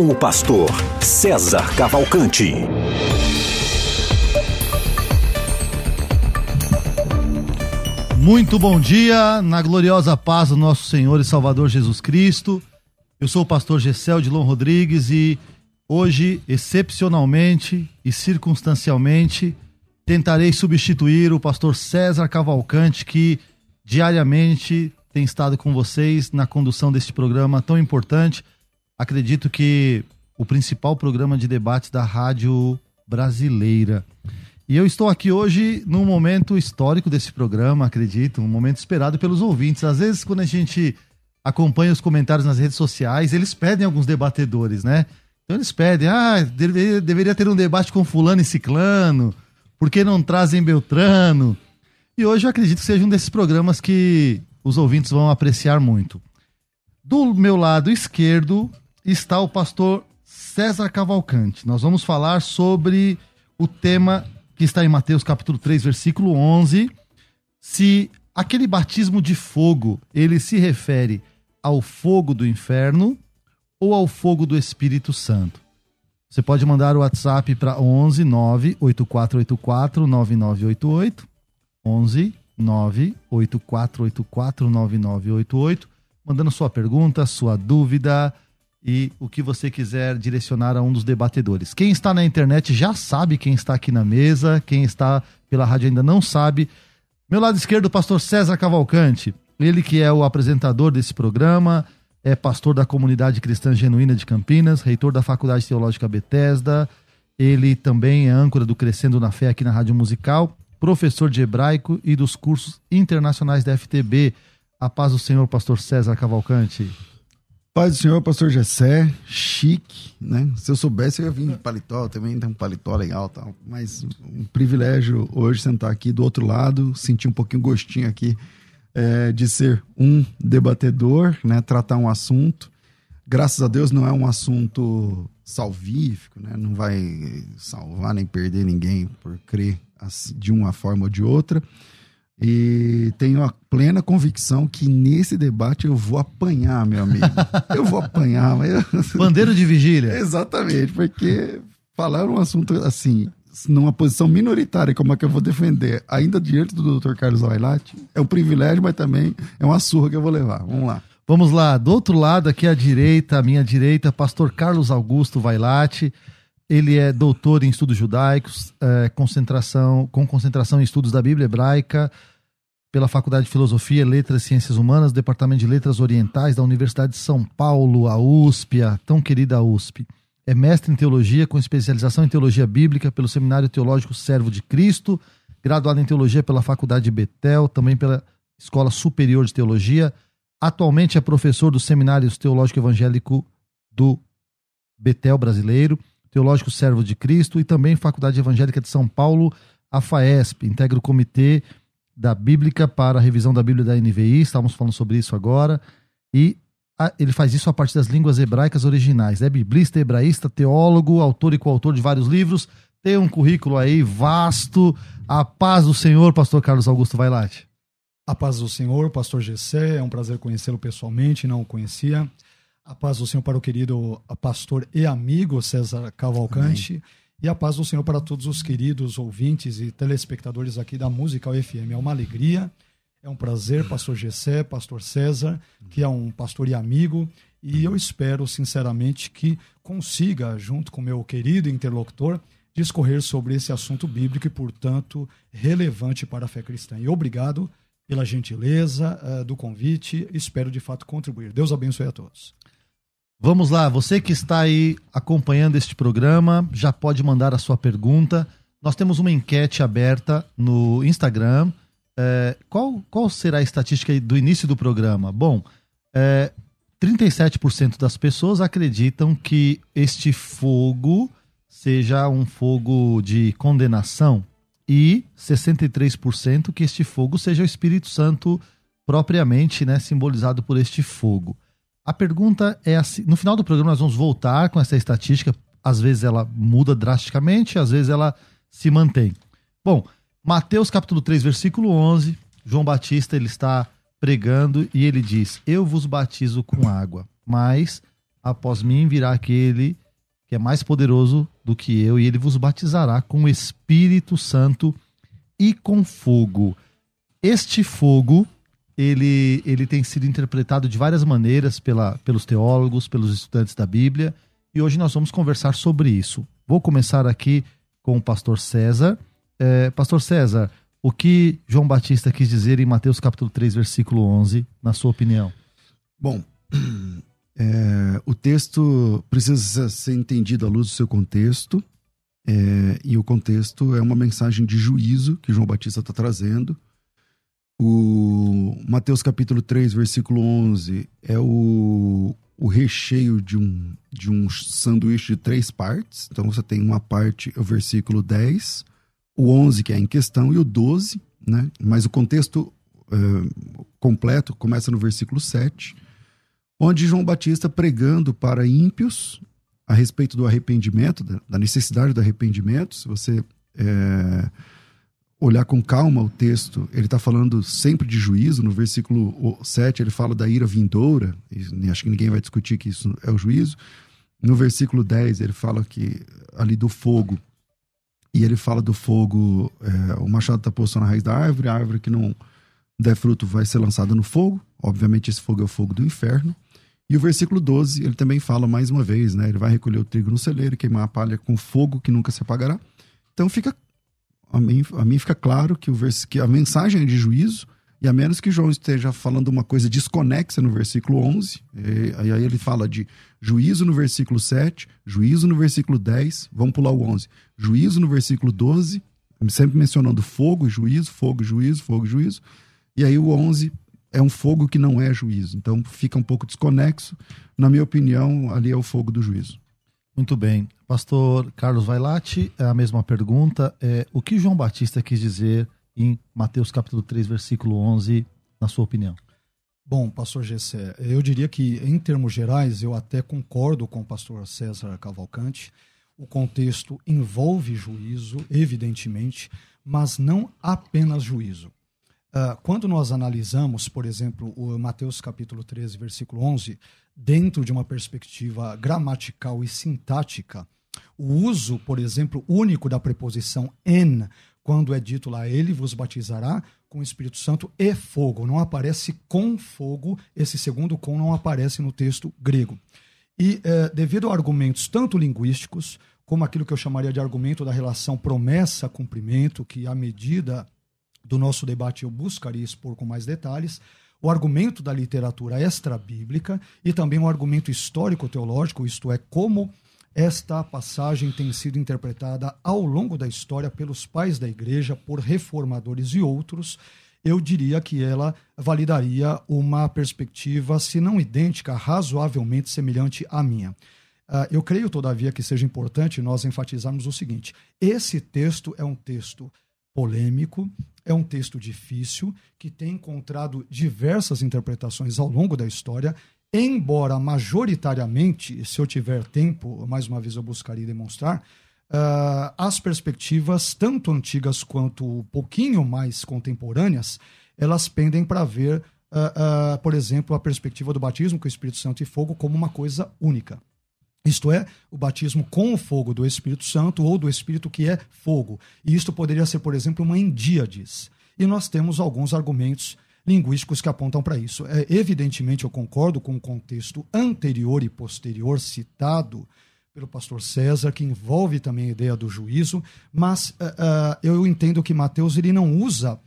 com o pastor César Cavalcante. Muito bom dia, na gloriosa paz do nosso Senhor e Salvador Jesus Cristo. Eu sou o pastor Gessel de Lon Rodrigues e hoje, excepcionalmente e circunstancialmente, tentarei substituir o pastor César Cavalcante, que diariamente tem estado com vocês na condução deste programa tão importante acredito que o principal programa de debates da rádio brasileira. E eu estou aqui hoje num momento histórico desse programa, acredito, um momento esperado pelos ouvintes. Às vezes, quando a gente acompanha os comentários nas redes sociais, eles pedem alguns debatedores, né? Então eles pedem, ah, deveria, deveria ter um debate com fulano e ciclano, por que não trazem Beltrano? E hoje eu acredito que seja um desses programas que os ouvintes vão apreciar muito. Do meu lado esquerdo, está o pastor César Cavalcante. Nós vamos falar sobre o tema que está em Mateus capítulo 3, versículo 11, se aquele batismo de fogo, ele se refere ao fogo do inferno ou ao fogo do Espírito Santo. Você pode mandar o WhatsApp para 11 98484 9988 11 98484 9988 mandando sua pergunta, sua dúvida, e o que você quiser direcionar a um dos debatedores. Quem está na internet já sabe quem está aqui na mesa, quem está pela rádio ainda não sabe. Meu lado esquerdo, o pastor César Cavalcante, ele que é o apresentador desse programa, é pastor da comunidade cristã genuína de Campinas, reitor da Faculdade Teológica Bethesda, ele também é âncora do Crescendo na Fé aqui na Rádio Musical, professor de hebraico e dos cursos internacionais da FTB. A paz do Senhor, pastor César Cavalcante. Paz do Senhor, pastor Gessé, chique, né? Se eu soubesse, eu ia vir de paletó, também tem um paletó legal tal. Mas um privilégio hoje sentar aqui do outro lado, sentir um pouquinho gostinho aqui é, de ser um debatedor, né? Tratar um assunto. Graças a Deus não é um assunto salvífico, né? Não vai salvar nem perder ninguém por crer de uma forma ou de outra. E tenho a plena convicção que nesse debate eu vou apanhar, meu amigo. Eu vou apanhar. Mas eu... Bandeira de vigília. Exatamente, porque falar um assunto assim, numa posição minoritária, como é que eu vou defender, ainda diante do Dr. Carlos Vailate, é um privilégio, mas também é uma surra que eu vou levar. Vamos lá. Vamos lá, do outro lado, aqui à direita, à minha direita, pastor Carlos Augusto Vailate. Ele é doutor em estudos judaicos, é, concentração, com concentração em estudos da Bíblia hebraica, pela Faculdade de Filosofia, Letras e Ciências Humanas, Departamento de Letras Orientais da Universidade de São Paulo, a USP, a tão querida USP. É mestre em teologia com especialização em teologia bíblica pelo Seminário Teológico Servo de Cristo, graduado em teologia pela Faculdade de Betel, também pela Escola Superior de Teologia. Atualmente é professor do Seminário Teológico Evangélico do Betel Brasileiro, Teológico Servo de Cristo e também Faculdade Evangélica de São Paulo, a FAESP. Integra o comitê da Bíblica para a revisão da Bíblia da NVI, estávamos falando sobre isso agora, e a, ele faz isso a partir das línguas hebraicas originais. É biblista, hebraísta, teólogo, autor e coautor de vários livros, tem um currículo aí vasto. A paz do Senhor, pastor Carlos Augusto Vailate. A paz do Senhor, pastor Gessé, é um prazer conhecê-lo pessoalmente, não o conhecia. A paz do Senhor para o querido pastor e amigo César Cavalcante. Amém. E a paz do Senhor para todos os queridos ouvintes e telespectadores aqui da Musical FM. É uma alegria, é um prazer, pastor Gessé, pastor César, que é um pastor e amigo, e eu espero sinceramente que consiga, junto com meu querido interlocutor, discorrer sobre esse assunto bíblico e, portanto, relevante para a fé cristã. E obrigado pela gentileza uh, do convite, espero de fato contribuir. Deus abençoe a todos. Vamos lá, você que está aí acompanhando este programa, já pode mandar a sua pergunta. Nós temos uma enquete aberta no Instagram. É, qual, qual será a estatística do início do programa? Bom, é, 37% das pessoas acreditam que este fogo seja um fogo de condenação e 63% que este fogo seja o Espírito Santo propriamente, né, simbolizado por este fogo. A pergunta é assim, no final do programa nós vamos voltar com essa estatística, às vezes ela muda drasticamente, às vezes ela se mantém. Bom, Mateus capítulo 3, versículo 11, João Batista ele está pregando e ele diz: "Eu vos batizo com água, mas após mim virá aquele que é mais poderoso do que eu, e ele vos batizará com o Espírito Santo e com fogo. Este fogo, ele, ele tem sido interpretado de várias maneiras pela, pelos teólogos, pelos estudantes da Bíblia, e hoje nós vamos conversar sobre isso. Vou começar aqui com o pastor César. É, pastor César, o que João Batista quis dizer em Mateus capítulo 3, versículo 11, na sua opinião? Bom, é, o texto precisa ser entendido à luz do seu contexto, é, e o contexto é uma mensagem de juízo que João Batista está trazendo. O Mateus capítulo 3, versículo 11, é o, o recheio de um, de um sanduíche de três partes. Então você tem uma parte, o versículo 10, o 11 que é em questão e o 12, né? mas o contexto é, completo começa no versículo 7 onde João Batista pregando para ímpios a respeito do arrependimento, da necessidade do arrependimento. Se você é, olhar com calma o texto, ele está falando sempre de juízo. No versículo 7, ele fala da ira vindoura, acho que ninguém vai discutir que isso é o juízo. No versículo 10, ele fala que ali do fogo, e ele fala do fogo, é, o machado está posto na raiz da árvore, a árvore que não der fruto vai ser lançada no fogo. Obviamente, esse fogo é o fogo do inferno. E o versículo 12, ele também fala mais uma vez, né? Ele vai recolher o trigo no celeiro, queimar a palha com fogo que nunca se apagará. Então fica a mim, a mim fica claro que, o vers, que a mensagem é de juízo, e a menos que João esteja falando uma coisa desconexa no versículo 11, e, aí ele fala de juízo no versículo 7, juízo no versículo 10, vamos pular o 11, juízo no versículo 12, sempre mencionando fogo e juízo, fogo e juízo, fogo e juízo, e aí o 11 é um fogo que não é juízo. Então fica um pouco desconexo. Na minha opinião, ali é o fogo do juízo. Muito bem. Pastor Carlos Vailate, é a mesma pergunta. É, o que João Batista quis dizer em Mateus capítulo 3, versículo 11, na sua opinião? Bom, pastor Gessé, eu diria que, em termos gerais, eu até concordo com o pastor César Cavalcante. O contexto envolve juízo, evidentemente, mas não apenas juízo. Uh, quando nós analisamos, por exemplo, o Mateus capítulo 13, versículo 11, dentro de uma perspectiva gramatical e sintática, o uso, por exemplo, único da preposição en, quando é dito lá, ele vos batizará com o Espírito Santo e fogo. Não aparece com fogo, esse segundo com não aparece no texto grego. E eh, devido a argumentos tanto linguísticos, como aquilo que eu chamaria de argumento da relação promessa-cumprimento, que à medida do nosso debate eu buscaria expor com mais detalhes o argumento da literatura extra-bíblica e também o argumento histórico-teológico, isto é, como esta passagem tem sido interpretada ao longo da história pelos pais da igreja, por reformadores e outros, eu diria que ela validaria uma perspectiva, se não idêntica, razoavelmente semelhante à minha. Uh, eu creio, todavia, que seja importante nós enfatizarmos o seguinte: esse texto é um texto polêmico, é um texto difícil, que tem encontrado diversas interpretações ao longo da história, embora majoritariamente, se eu tiver tempo, mais uma vez eu buscaria demonstrar, uh, as perspectivas, tanto antigas quanto pouquinho mais contemporâneas, elas pendem para ver, uh, uh, por exemplo, a perspectiva do batismo com o Espírito Santo e fogo como uma coisa única. Isto é, o batismo com o fogo do Espírito Santo ou do Espírito que é fogo. E isto poderia ser, por exemplo, uma endíades. E nós temos alguns argumentos linguísticos que apontam para isso. É, evidentemente, eu concordo com o contexto anterior e posterior citado pelo pastor César, que envolve também a ideia do juízo, mas uh, uh, eu entendo que Mateus ele não usa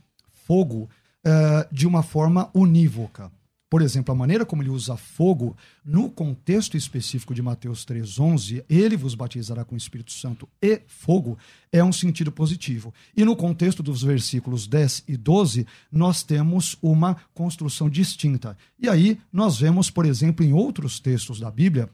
fogo uh, de uma forma unívoca. Por exemplo, a maneira como ele usa fogo, no contexto específico de Mateus 3,11, ele vos batizará com o Espírito Santo e fogo, é um sentido positivo. E no contexto dos versículos 10 e 12, nós temos uma construção distinta. E aí nós vemos, por exemplo, em outros textos da Bíblia,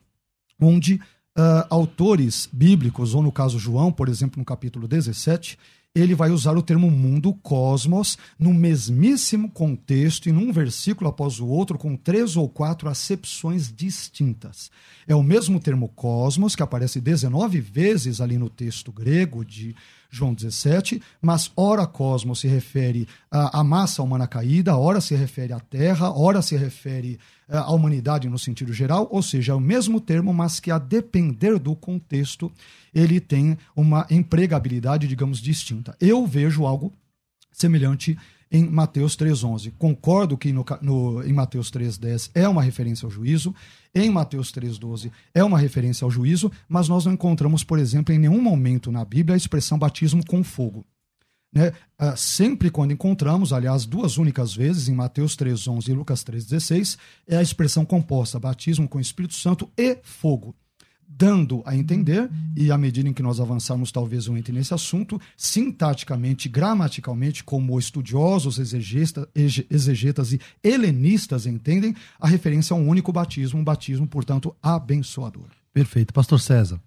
onde uh, autores bíblicos, ou no caso João, por exemplo, no capítulo 17, ele vai usar o termo mundo, cosmos, no mesmíssimo contexto e num versículo após o outro, com três ou quatro acepções distintas. É o mesmo termo cosmos, que aparece 19 vezes ali no texto grego de João 17, mas ora cosmos se refere à, massa humana caída, ora se refere à Terra, ora se refere eh, à humanidade no sentido geral, ou seja, é o mesmo termo, mas que a depender do contexto, ele tem uma empregabilidade, digamos, distinta. Eu vejo algo semelhante em Mateus 3,11. Concordo que no, no, em Mateus 3,10 é uma referência ao juízo, em Mateus 3,12 é uma referência ao juízo, mas nós não encontramos, por exemplo, em nenhum momento na Bíblia a expressão batismo com fogo. Né? Uh, sempre quando encontramos, aliás, duas únicas vezes, em Mateus 3,11 e Lucas 3,16, é a expressão composta, batismo com Espírito Santo e fogo dando a entender, e à medida em que nós avançarmos, talvez eu entre nesse assunto, sintaticamente, gramaticalmente, como estudiosos, exegetas, exegetas e helenistas entendem, a referência a um único batismo, um batismo, portanto, abençoador. Perfeito. Pastor César.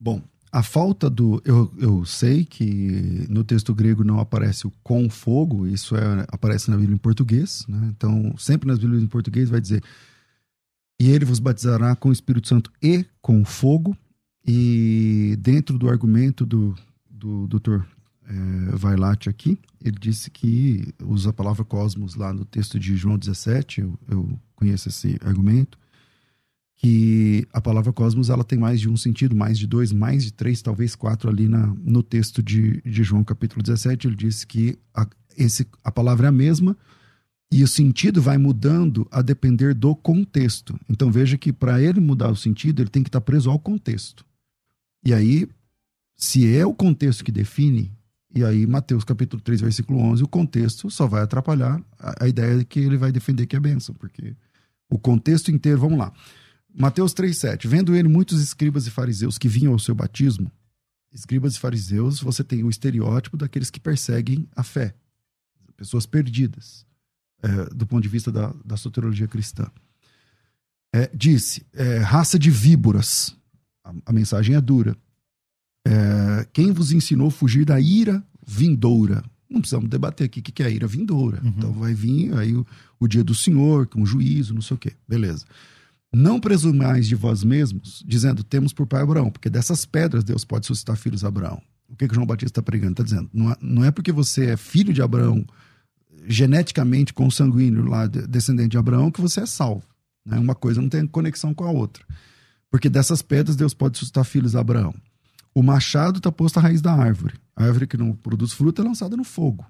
Bom, a falta do. Eu, eu sei que no texto grego não aparece o com fogo, isso é, aparece na Bíblia em português, né? Então, sempre nas Bíblias em português vai dizer e ele vos batizará com o Espírito Santo e com fogo. E dentro do argumento do, do doutor é, Vailate aqui, ele disse que usa a palavra cosmos lá no texto de João 17, eu, eu conheço esse argumento, que a palavra cosmos ela tem mais de um sentido, mais de dois, mais de três, talvez quatro ali na, no texto de, de João capítulo 17, ele disse que a, esse, a palavra é a mesma, e o sentido vai mudando a depender do contexto. Então veja que para ele mudar o sentido, ele tem que estar tá preso ao contexto. E aí, se é o contexto que define, e aí Mateus capítulo 3, versículo 11, o contexto só vai atrapalhar a, a ideia de que ele vai defender que é bênção, porque o contexto inteiro, vamos lá. Mateus 7, vendo ele muitos escribas e fariseus que vinham ao seu batismo, escribas e fariseus, você tem o estereótipo daqueles que perseguem a fé, pessoas perdidas é, do ponto de vista da, da soteriologia cristã. É, disse: é, raça de víboras. A, a mensagem é dura. É, quem vos ensinou a fugir da ira vindoura? Não precisamos debater aqui o que é a ira vindoura. Uhum. Então vai vir aí o, o, dia do Senhor, com juízo, não sei o quê. Beleza. Não presumais de vós mesmos, dizendo, temos por pai Abraão, porque dessas pedras Deus pode suscitar filhos a Abraão. O que, que João Batista está pregando? Está dizendo, não é, não é porque você é filho de Abraão, geneticamente consanguíneo lá, descendente de Abraão, que você é salvo. Né? Uma coisa não tem conexão com a outra. Porque dessas pedras Deus pode suscitar filhos a Abraão. O machado está posto à raiz da árvore. A árvore que não produz fruto é lançada no fogo.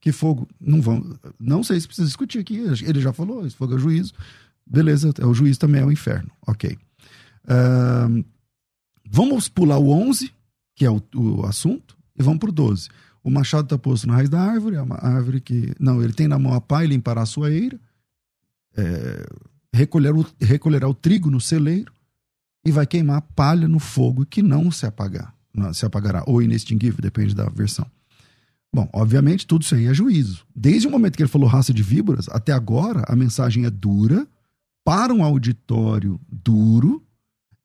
Que fogo? Não vão. Não sei se precisa discutir aqui. Ele já falou, esse fogo é juízo. Beleza, é o juízo também é o inferno. Ok. Uh, vamos pular o 11, que é o, o assunto, e vamos para o 12. O machado está posto na raiz da árvore, é uma árvore que. Não, ele tem na mão a pá e limpará a sua eira, é, recolher o, recolherá o trigo no celeiro e vai queimar palha no fogo que não se apagar, não, se apagará, ou inextinguível, depende da versão. Bom, obviamente tudo isso aí é juízo. Desde o momento que ele falou raça de víboras, até agora a mensagem é dura, para um auditório duro,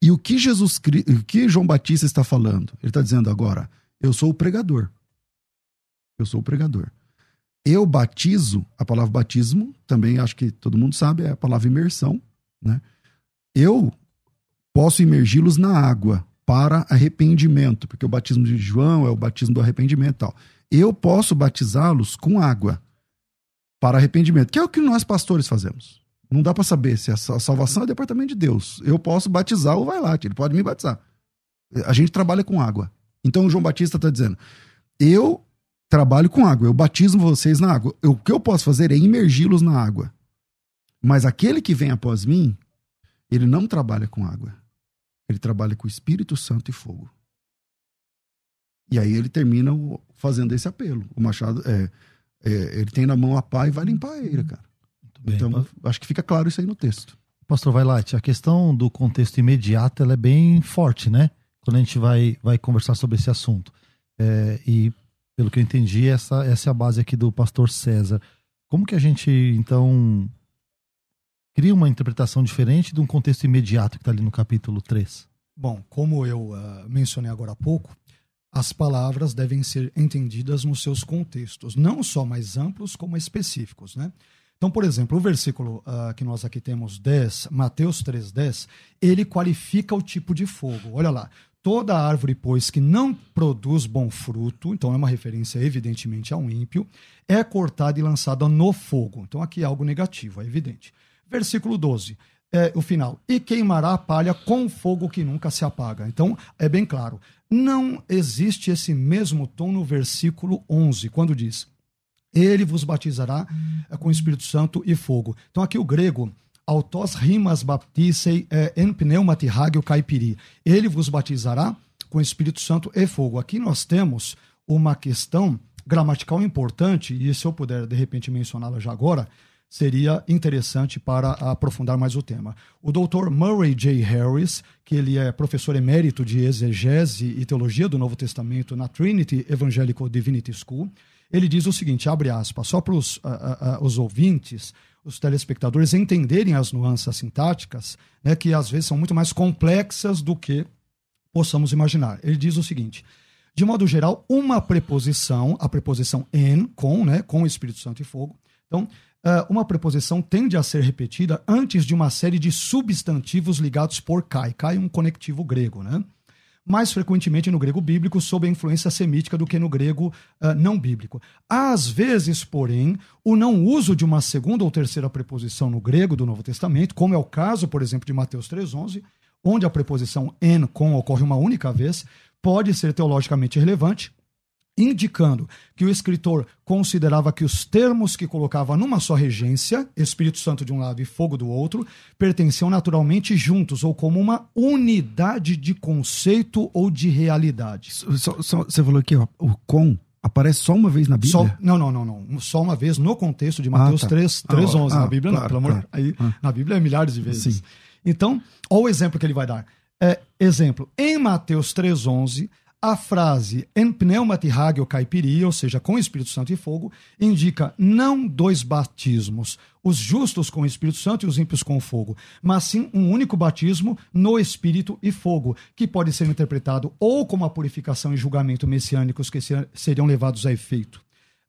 e o que Jesus, o que João Batista está falando? Ele está dizendo agora: eu sou o pregador. Eu sou o pregador. Eu batizo, a palavra batismo, também acho que todo mundo sabe, é a palavra imersão, né? Eu posso imergi-los na água para arrependimento, porque o batismo de João é o batismo do arrependimento tal. Eu posso batizá-los com água para arrependimento, que é o que nós pastores fazemos. Não dá para saber se a salvação é departamento de Deus. Eu posso batizar o vai lá, ele pode me batizar. A gente trabalha com água. Então o João Batista está dizendo: eu trabalho com água, eu batizo vocês na água. Eu, o que eu posso fazer é imergi-los na água. Mas aquele que vem após mim, ele não trabalha com água. Ele trabalha com Espírito Santo e fogo. E aí ele termina fazendo esse apelo. O Machado, é, é, ele tem na mão a pá e vai limpar a cara. Bem, então, acho que fica claro isso aí no texto. Pastor Vailate, a questão do contexto imediato ela é bem forte, né? Quando a gente vai, vai conversar sobre esse assunto. É, e pelo que eu entendi, essa, essa é a base aqui do pastor César. Como que a gente, então, cria uma interpretação diferente de um contexto imediato que está ali no capítulo 3? Bom, como eu uh, mencionei agora há pouco, as palavras devem ser entendidas nos seus contextos, não só mais amplos como específicos, né? Então, por exemplo, o versículo uh, que nós aqui temos 10, Mateus 3,10, ele qualifica o tipo de fogo. Olha lá. Toda árvore, pois, que não produz bom fruto, então é uma referência evidentemente ao ímpio, é cortada e lançada no fogo. Então aqui é algo negativo, é evidente. Versículo 12, é o final. E queimará a palha com fogo que nunca se apaga. Então é bem claro. Não existe esse mesmo tom no versículo 11, quando diz: Ele vos batizará com o Espírito Santo e fogo. Então aqui o grego autos rimas baptisei eh, en pneumati hagio caipiri. Ele vos batizará com Espírito Santo e fogo. Aqui nós temos uma questão gramatical importante, e se eu puder de repente mencioná-la já agora, seria interessante para aprofundar mais o tema. O Dr. Murray J. Harris, que ele é professor emérito de exegese e teologia do Novo Testamento na Trinity Evangelical Divinity School, ele diz o seguinte, abre aspas, só para os, uh, uh, os ouvintes os telespectadores entenderem as nuances sintáticas, né, que às vezes são muito mais complexas do que possamos imaginar. Ele diz o seguinte: de modo geral, uma preposição, a preposição en, com, né, com Espírito Santo e fogo. Então, uma preposição tende a ser repetida antes de uma série de substantivos ligados por kai. Kai é um conectivo grego, né? Mais frequentemente no grego bíblico, sob a influência semítica do que no grego uh, não bíblico. Às vezes, porém, o não uso de uma segunda ou terceira preposição no grego do Novo Testamento, como é o caso, por exemplo, de Mateus 3,11, onde a preposição en com ocorre uma única vez, pode ser teologicamente relevante, indicando que o escritor considerava que os termos que colocava numa só regência, Espírito Santo de um lado e fogo do outro, pertenciam naturalmente juntos ou como uma unidade de conceito ou de realidade. Só, só, você falou aqui, ó, o com aparece só uma vez na Bíblia? Só, não, não, não, não. Só uma vez no contexto de Mateus ah, tá. 3, 3 ah, 11. Ah, na Bíblia, claro, não, pelo amor. Claro. Aí, ah. Na Bíblia é milhares de vezes. Sim. Então, olha o exemplo que ele vai dar. É, exemplo, em Mateus 3,11, a frase en pneumati hagio caipiri, ou seja, com Espírito Santo e fogo, indica não dois batismos, os justos com o Espírito Santo e os ímpios com fogo, mas sim um único batismo no Espírito e fogo, que pode ser interpretado ou como a purificação e julgamento messiânicos que seriam levados a efeito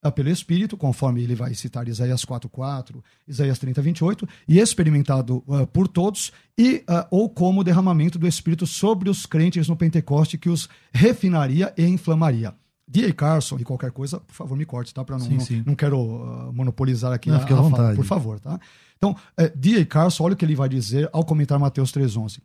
pelo Espírito, conforme ele vai citar Isaías 4.4, Isaías 30.28, e experimentado uh, por todos, e uh, ou como derramamento do Espírito sobre os crentes no Pentecoste, que os refinaria e inflamaria. D.A. Carson e qualquer coisa, por favor, me corte, tá? Pra não, não, não, quero uh, monopolizar aqui não, a, a, vontade. Fala, por favor, tá? Então, uh, D.A. Carson, olha o que ele vai dizer ao comentar Mateus 3.11.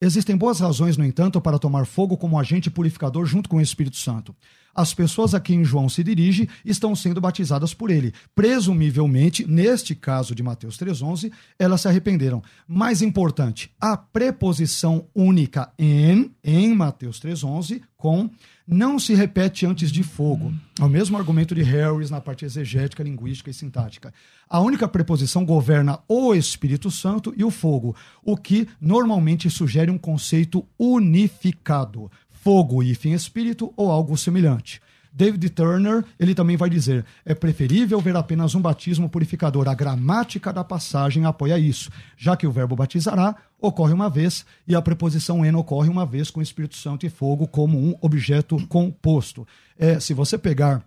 Existem boas razões, no entanto, para tomar fogo como agente purificador junto com o Espírito Santo. As pessoas a quem João se dirige estão sendo batizadas por ele. Presumivelmente, neste caso de Mateus 3,11, elas se arrependeram. Mais importante, a preposição única em, em Mateus 3,11, com não se repete antes de fogo. É o mesmo argumento de Harris na parte exegética, linguística e sintática. A única preposição governa o Espírito Santo e o fogo, o que normalmente sugere um conceito unificado fogo e fim espírito ou algo semelhante. David Turner, ele também vai dizer: é preferível ver apenas um batismo purificador. A gramática da passagem apoia isso, já que o verbo batizará ocorre uma vez e a preposição en ocorre uma vez com Espírito Santo e fogo como um objeto composto. É, se você pegar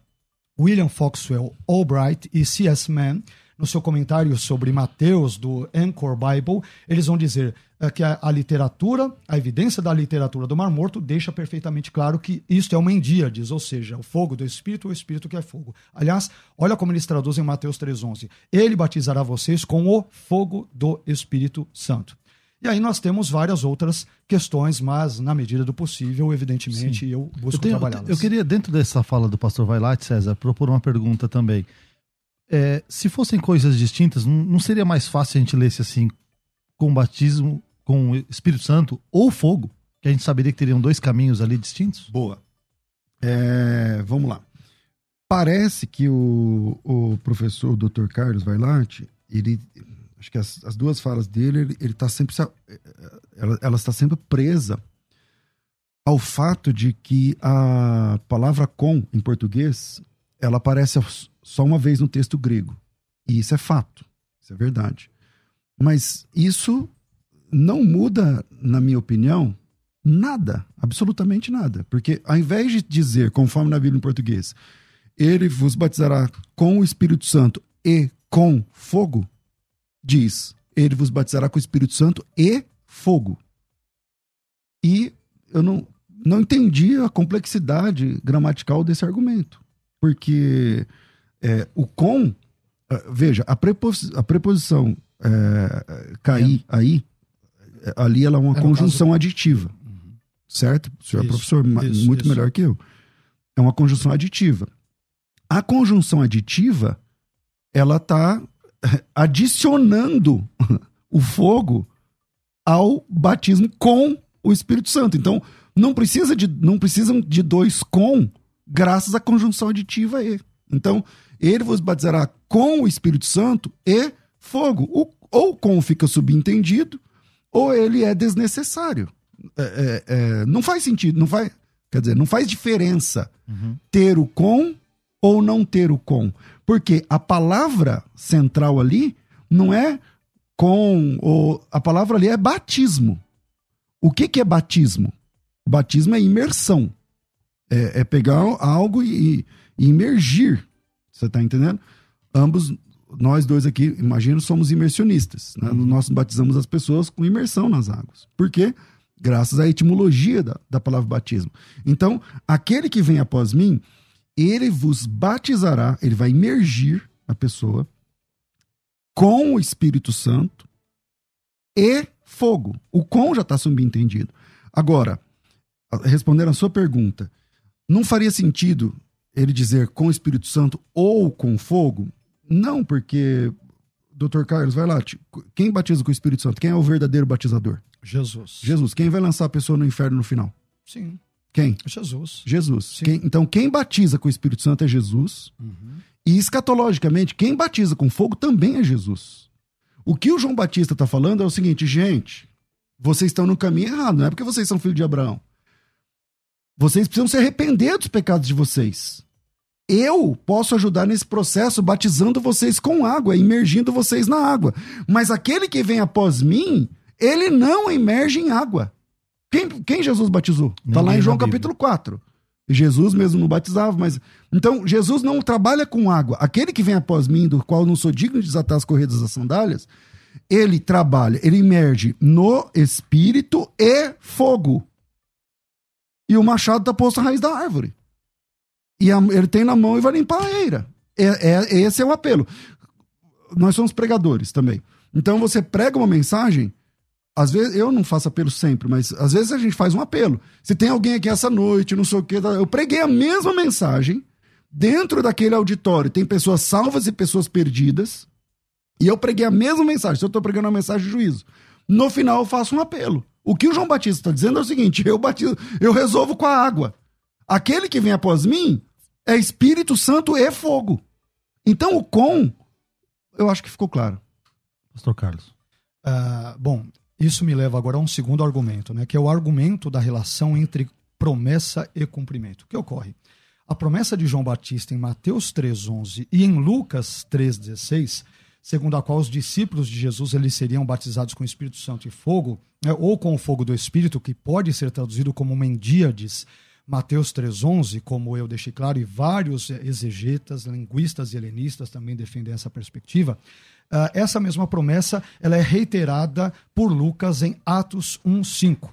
William Foxwell Albright e C.S. Mann, no seu comentário sobre Mateus, do Anchor Bible, eles vão dizer é, que a, a, literatura, a evidência da literatura do Mar Morto deixa perfeitamente claro que isto é uma endíades, ou seja, o fogo do Espírito, o Espírito que é fogo. Aliás, olha como eles traduzem Mateus 3,11. Ele batizará vocês com o fogo do Espírito Santo. E aí nós temos várias outras questões, mas na medida do possível, evidentemente, Sim. eu busco trabalhá-las. Eu queria, dentro dessa fala do pastor Vailate, César, propor uma pergunta também é, se fossem coisas distintas, não, seria mais fácil a gente lesse assim, com batismo, com Espírito Santo ou fogo? Que a gente saberia que teriam dois caminhos ali distintos? Boa. É, vamos lá. Parece que o, o professor o Dr. Carlos Vailarte, ele, acho que as, as duas falas dele, ele, ele tá sempre, ela, ela está sempre presa ao fato de que a palavra com em português ela aparece só uma vez no texto grego. E isso é fato, isso é verdade. Mas isso não muda, na minha opinião, Nada, absolutamente nada. Porque ao invés de dizer, conforme na Bíblia em português, ele vos batizará com o Espírito Santo e com fogo, diz, ele vos batizará com o Espírito Santo e fogo. E eu não, não entendi a complexidade gramatical desse argumento. Porque é, o com, é, veja, a, prepos, a preposição é, cair é. aí, ali ela é uma conjunção caso... aditiva. Uhum. Certo? O senhor isso, é professor isso, muito isso. melhor que eu. É uma conjunção aditiva. A conjunção aditiva, ela está adicionando o fogo ao batismo com o Espírito Santo. Então, não precisa de não precisam de dois com graças à conjunção aditiva e. Então, ele vos batizará com o Espírito Santo e fogo. O, ou com fica subentendido, ou ele é desnecessário. É, é, é, não faz sentido, não faz, quer dizer, não faz diferença uhum. ter o com ou não ter o com. Porque a palavra central ali não é com, ou, a palavra ali é batismo. O que, que é batismo? Batismo é imersão. É, é pegar algo e, e imergir. Você está entendendo? Ambos, nós dois aqui, imagino, somos imersionistas. Né? Uhum. Nós batizamos as pessoas com imersão nas águas. Por quê? Graças à etimologia da, da palavra batismo. Então, aquele que vem após mim, ele vos batizará, ele vai imergir a pessoa com o Espírito Santo e fogo. O com já está subentendido. Agora, respondendo a sua pergunta, não faria sentido ele dizer com o Espírito Santo ou com fogo? Não, porque, doutor Carlos, vai lá, quem batiza com o Espírito Santo? Quem é o verdadeiro batizador? Jesus. Jesus. Quem vai lançar a pessoa no inferno no final? Sim. Quem? Jesus. Jesus. Quem, então, quem batiza com o Espírito Santo é Jesus. Uhum. E escatologicamente, quem batiza com fogo também é Jesus. O que o João Batista está falando é o seguinte, gente, vocês estão no caminho errado, não é porque vocês são filhos de Abraão. Vocês precisam se arrepender dos pecados de vocês. Eu posso ajudar nesse processo batizando vocês com água, imergindo vocês na água. Mas aquele que vem após mim, ele não emerge em água. Quem, quem Jesus batizou? Está lá em João capítulo 4. Jesus mesmo não batizava, mas. Então, Jesus não trabalha com água. Aquele que vem após mim, do qual não sou digno de desatar as corredas das sandálias, ele trabalha, ele emerge no espírito e fogo. E o machado está posto à raiz da árvore. E a, ele tem na mão e vai limpar a eira. É, é, esse é o apelo. Nós somos pregadores também. Então você prega uma mensagem às vezes, eu não faço apelo sempre, mas às vezes a gente faz um apelo. Se tem alguém aqui essa noite, não sei o quê, tá, eu preguei a mesma mensagem dentro daquele auditório. Tem pessoas salvas e pessoas perdidas. E eu preguei a mesma mensagem. Se eu estou pregando uma mensagem de juízo, no final eu faço um apelo. O que o João Batista está dizendo é o seguinte: eu batizo, eu resolvo com a água. Aquele que vem após mim é Espírito Santo e fogo. Então o com, eu acho que ficou claro. Pastor Carlos. Uh, bom, isso me leva agora a um segundo argumento, né, que é o argumento da relação entre promessa e cumprimento. O que ocorre? A promessa de João Batista em Mateus 3:11 e em Lucas 3:16, segundo a qual os discípulos de Jesus eles seriam batizados com o Espírito Santo e fogo, né, ou com o fogo do Espírito, que pode ser traduzido como mendíades, Mateus 3:11, como eu deixei claro, e vários exegetas, linguistas e helenistas também defendem essa perspectiva. Uh, essa mesma promessa ela é reiterada por Lucas em Atos 1:5.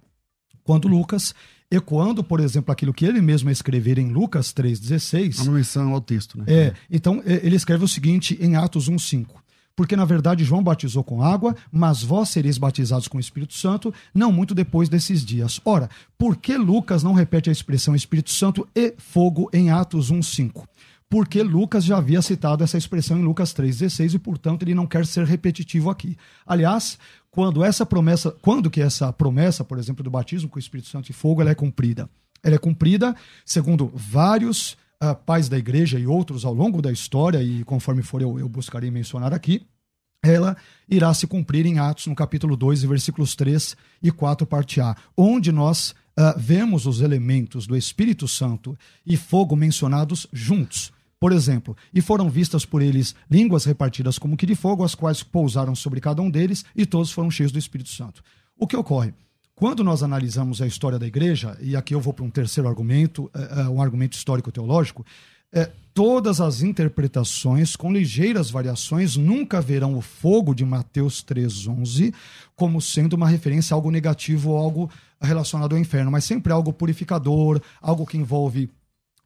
Quando Lucas ecoando, por exemplo, aquilo que ele mesmo escrever em Lucas 3,16. Uma menção ao texto, né? É, então ele escreve o seguinte em Atos 1,5. Porque, na verdade, João batizou com água, mas vós sereis batizados com o Espírito Santo, não muito depois desses dias. Ora, por que Lucas não repete a expressão Espírito Santo e fogo em Atos 1,5? porque Lucas já havia citado essa expressão em Lucas 3:16 e, portanto, ele não quer ser repetitivo aqui. Aliás, quando essa promessa, quando que essa promessa, por exemplo, do batismo com o Espírito Santo e fogo, ela é cumprida? Ela é cumprida segundo vários uh, pais da igreja e outros ao longo da história e conforme for eu, eu buscarei mencionar aqui, ela irá se cumprir em Atos, no capítulo 2, versículos 3 e 4, parte A, onde nós uh, vemos os elementos do Espírito Santo e fogo mencionados juntos. Por exemplo, e foram vistas por eles línguas repartidas como que de fogo, as quais pousaram sobre cada um deles, e todos foram cheios do Espírito Santo. O que ocorre? Quando nós analisamos a história da igreja, e aqui eu vou para um terceiro argumento, é, é, um argumento histórico-teológico, é, todas as interpretações, com ligeiras variações, nunca verão o fogo de Mateus 3,11 como sendo uma referência a algo negativo ou algo relacionado ao inferno, mas sempre algo purificador, algo que envolve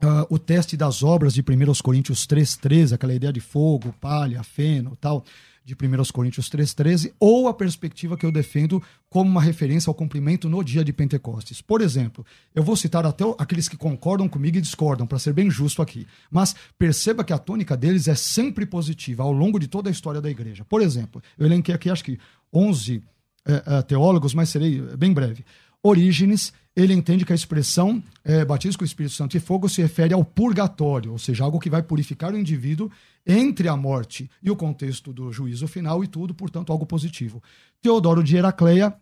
Uh, o teste das obras de 1 Coríntios 3,13, aquela ideia de fogo, palha, feno tal, de 1 Coríntios 3,13, ou a perspectiva que eu defendo como uma referência ao cumprimento no dia de Pentecostes. Por exemplo, eu vou citar até aqueles que concordam comigo e discordam, para ser bem justo aqui. Mas perceba que a tônica deles é sempre positiva ao longo de toda a história da igreja. Por exemplo, eu elenquei aqui acho que 11 é, é, teólogos, mas serei bem breve. Orígenes, ele entende que a expressão é, batismo com o Espírito Santo e fogo se refere ao purgatório, ou seja, algo que vai purificar o indivíduo entre a morte e o contexto do juízo final e tudo, portanto, algo positivo. Teodoro de Heracleia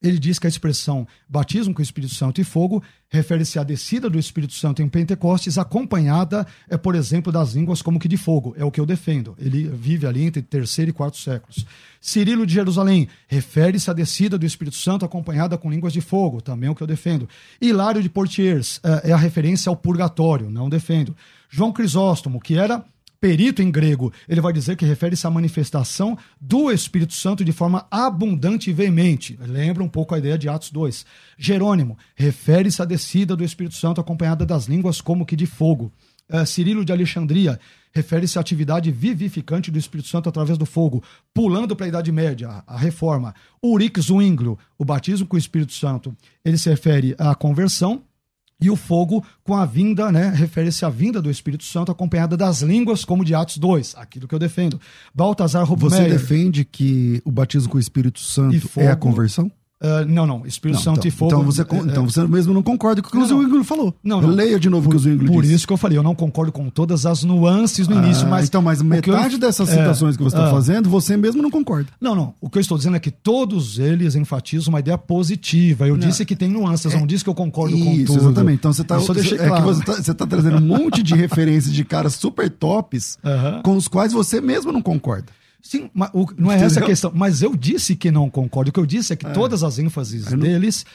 ele diz que a expressão batismo com o Espírito Santo e fogo refere-se à descida do Espírito Santo em Pentecostes, acompanhada, é, por exemplo, das línguas como que de fogo. É o que eu defendo. Ele vive ali entre terceiro e quarto séculos. Cirilo de Jerusalém refere-se à descida do Espírito Santo acompanhada com línguas de fogo, também é o que eu defendo. Hilário de Portiers é, é a referência ao purgatório, não defendo. João Crisóstomo, que era perito em grego, ele vai dizer que refere-se à manifestação do Espírito Santo de forma abundante e veemente. Lembra um pouco a ideia de Atos 2. Jerônimo, refere-se à descida do Espírito Santo acompanhada das línguas como que de fogo. Uh, Cirilo de Alexandria, refere-se à atividade vivificante do Espírito Santo através do fogo, pulando para a Idade Média, a reforma. Ulrich Zwinglio, o batismo com o Espírito Santo, ele se refere à conversão, e o fogo com a vinda, né, refere-se à vinda do Espírito Santo acompanhada das línguas, como de Atos 2, aquilo que eu defendo. Baltazar Rubmeyer... Você defende que o batismo com o Espírito Santo fogo, é a conversão? Uh, não, não. Espírito não, Santo então, e fogo. Então você, é, então você mesmo não concorda com o que o Zwingli falou. Não, não. Leia de novo o que o Zwingli Por disse. isso que eu falei, eu não concordo com todas as nuances no ah, início, mas. Então, mas metade eu, dessas citações é, que você está uh, fazendo, você mesmo não concorda. Não, não. O que eu estou dizendo é que todos eles enfatizam uma ideia positiva. Eu não. disse que tem nuances, é, não disse que eu concordo isso, com tudo. Exatamente. Então você está é claro. você está tá trazendo um monte de referências de caras super tops uh -huh. com os quais você mesmo não concorda. Sim, mas o, não é Entendeu? essa a questão. Mas eu disse que não concordo. O que eu disse é que é. todas as ênfases deles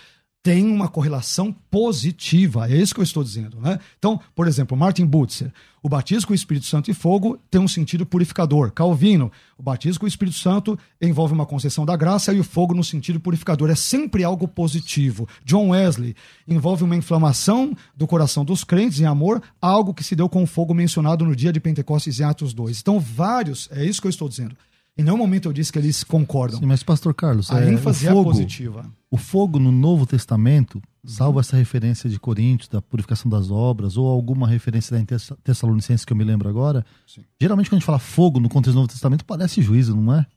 têm uma correlação positiva. É isso que eu estou dizendo. Né? Então, por exemplo, Martin Butzer, o batismo com o Espírito Santo e fogo tem um sentido purificador. Calvino, o batismo com o Espírito Santo envolve uma concessão da graça e o fogo no sentido purificador. É sempre algo positivo. John Wesley envolve uma inflamação do coração dos crentes em amor, algo que se deu com o fogo mencionado no dia de Pentecostes em Atos 2. Então, vários, é isso que eu estou dizendo. Em nenhum momento eu disse que eles concordam. Sim, mas, pastor Carlos, a é, ênfase fogo, é positiva. O fogo no Novo Testamento, salvo essa referência de Coríntios, da purificação das obras, ou alguma referência da Tessalonicenses que eu me lembro agora, Sim. geralmente quando a gente fala fogo no contexto do Novo Testamento, parece juízo, não é?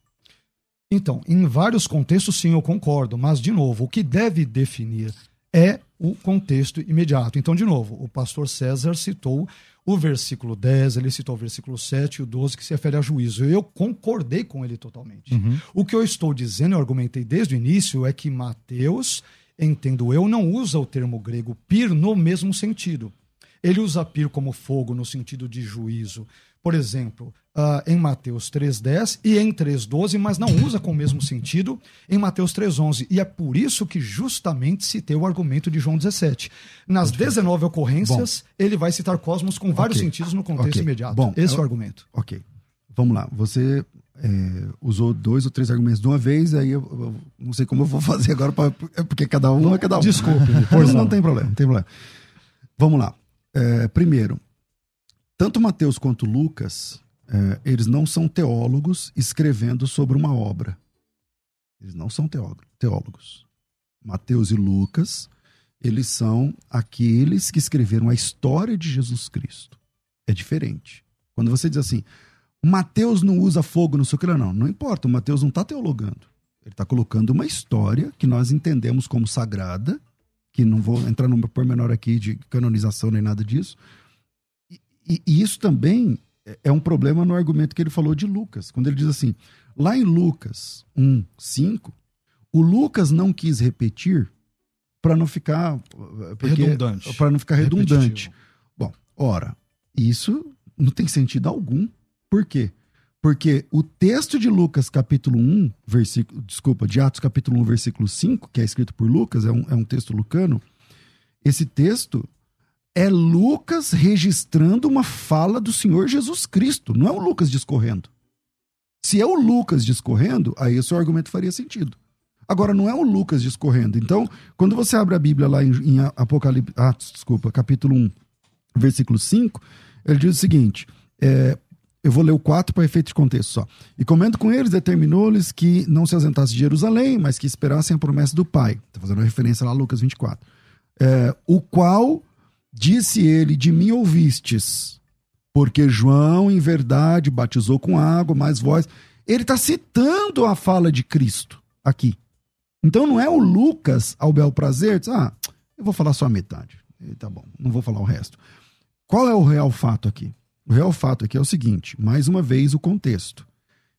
Então, em vários contextos, sim, eu concordo, mas, de novo, o que deve definir é o contexto imediato. Então, de novo, o pastor César citou o versículo 10, ele citou o versículo 7 e o 12, que se refere a juízo. Eu concordei com ele totalmente. Uhum. O que eu estou dizendo, eu argumentei desde o início, é que Mateus, entendo eu, não usa o termo grego pir no mesmo sentido. Ele usa pir como fogo no sentido de juízo. Por exemplo, uh, em Mateus 3,10 e em 3,12, mas não usa com o mesmo sentido em Mateus 3,11. E é por isso que justamente citei o argumento de João 17. Nas 19 ocorrências, Bom, ele vai citar cosmos com vários okay, sentidos no contexto okay. imediato. Bom, Esse eu, é o argumento. Ok. Vamos lá. Você é, usou dois ou três argumentos de uma vez, aí eu, eu, não sei como eu vou fazer agora, pra, é porque cada um é cada um. Desculpe. Pois não, não tem problema, não tem problema. Vamos lá. É, primeiro, tanto Mateus quanto Lucas é, eles não são teólogos escrevendo sobre uma obra. Eles não são teólogos. Mateus e Lucas, eles são aqueles que escreveram a história de Jesus Cristo. É diferente. Quando você diz assim, Mateus não usa fogo no seu não, não importa, o Mateus não está teologando. Ele está colocando uma história que nós entendemos como sagrada, que não vou entrar no pormenor aqui de canonização nem nada disso. E, e, isso também é um problema no argumento que ele falou de Lucas, quando ele diz assim: lá em Lucas 1, 5, o Lucas não quis repetir para não ficar porque, redundante. Para não ficar redundante. Repetitivo. Bom, ora, isso não tem sentido algum. Por quê? Porque o texto de Lucas, capítulo 1, versículo, desculpa, de Atos, capítulo 1, versículo 5, que é escrito por Lucas, é um, é um texto lucano. Esse texto é Lucas registrando uma fala do Senhor Jesus Cristo, não é o Lucas discorrendo. Se é o Lucas discorrendo, aí o seu argumento faria sentido. Agora, não é o Lucas discorrendo. Então, quando você abre a Bíblia lá em, em Apocalipse, ah, desculpa, capítulo 1, versículo 5, ele diz o seguinte: é, eu vou ler o 4 para efeito de contexto só. E comendo com eles, determinou-lhes que não se ausentasse de Jerusalém, mas que esperassem a promessa do Pai. Está fazendo referência lá a Lucas 24. É, o qual disse ele: De mim ouvistes, porque João, em verdade, batizou com água, mas vós. Ele está citando a fala de Cristo aqui. Então não é o Lucas ao bel prazer, diz, ah, eu vou falar só a metade. E tá bom, não vou falar o resto. Qual é o real fato aqui? O real fato aqui é o seguinte, mais uma vez o contexto.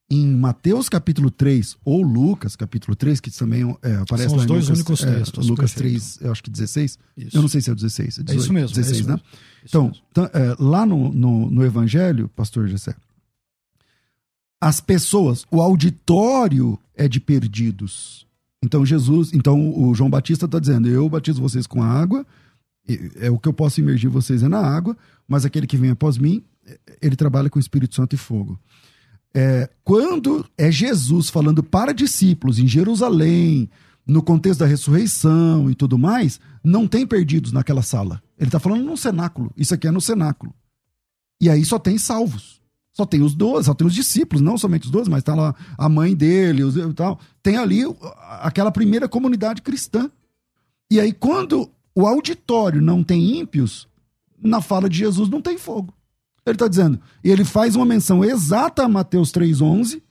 Em Mateus capítulo 3, ou Lucas capítulo 3, que também é, aparece São os dois Lucas, únicos é, textos, Lucas perfeito. 3, eu acho que 16. Isso. Eu não sei se é o 16. É, 18, É isso mesmo. 16, é isso né? mesmo. Então, tá, é, lá no, no, no Evangelho, pastor Gessé, as pessoas, o auditório é de perdidos. Então Jesus, então o João Batista está dizendo: eu batizo vocês com água, é o que eu posso imergir vocês é na água, mas aquele que vem após mim, é, ele trabalha com o Espírito Santo e fogo. É, quando é Jesus falando para discípulos em Jerusalém, no contexto da ressurreição e tudo mais, não tem perdidos naquela sala. Ele está falando no cenáculo. Isso aqui é no cenáculo. E aí só tem salvos. Só tem os doze, só tem os discípulos, não somente os doze, mas tá lá a mãe dele os, tal. Tem ali aquela primeira comunidade cristã. E aí, quando o auditório não tem ímpios, na fala de Jesus não tem fogo. Ele está dizendo, e ele faz uma menção exata a Mateus 3,11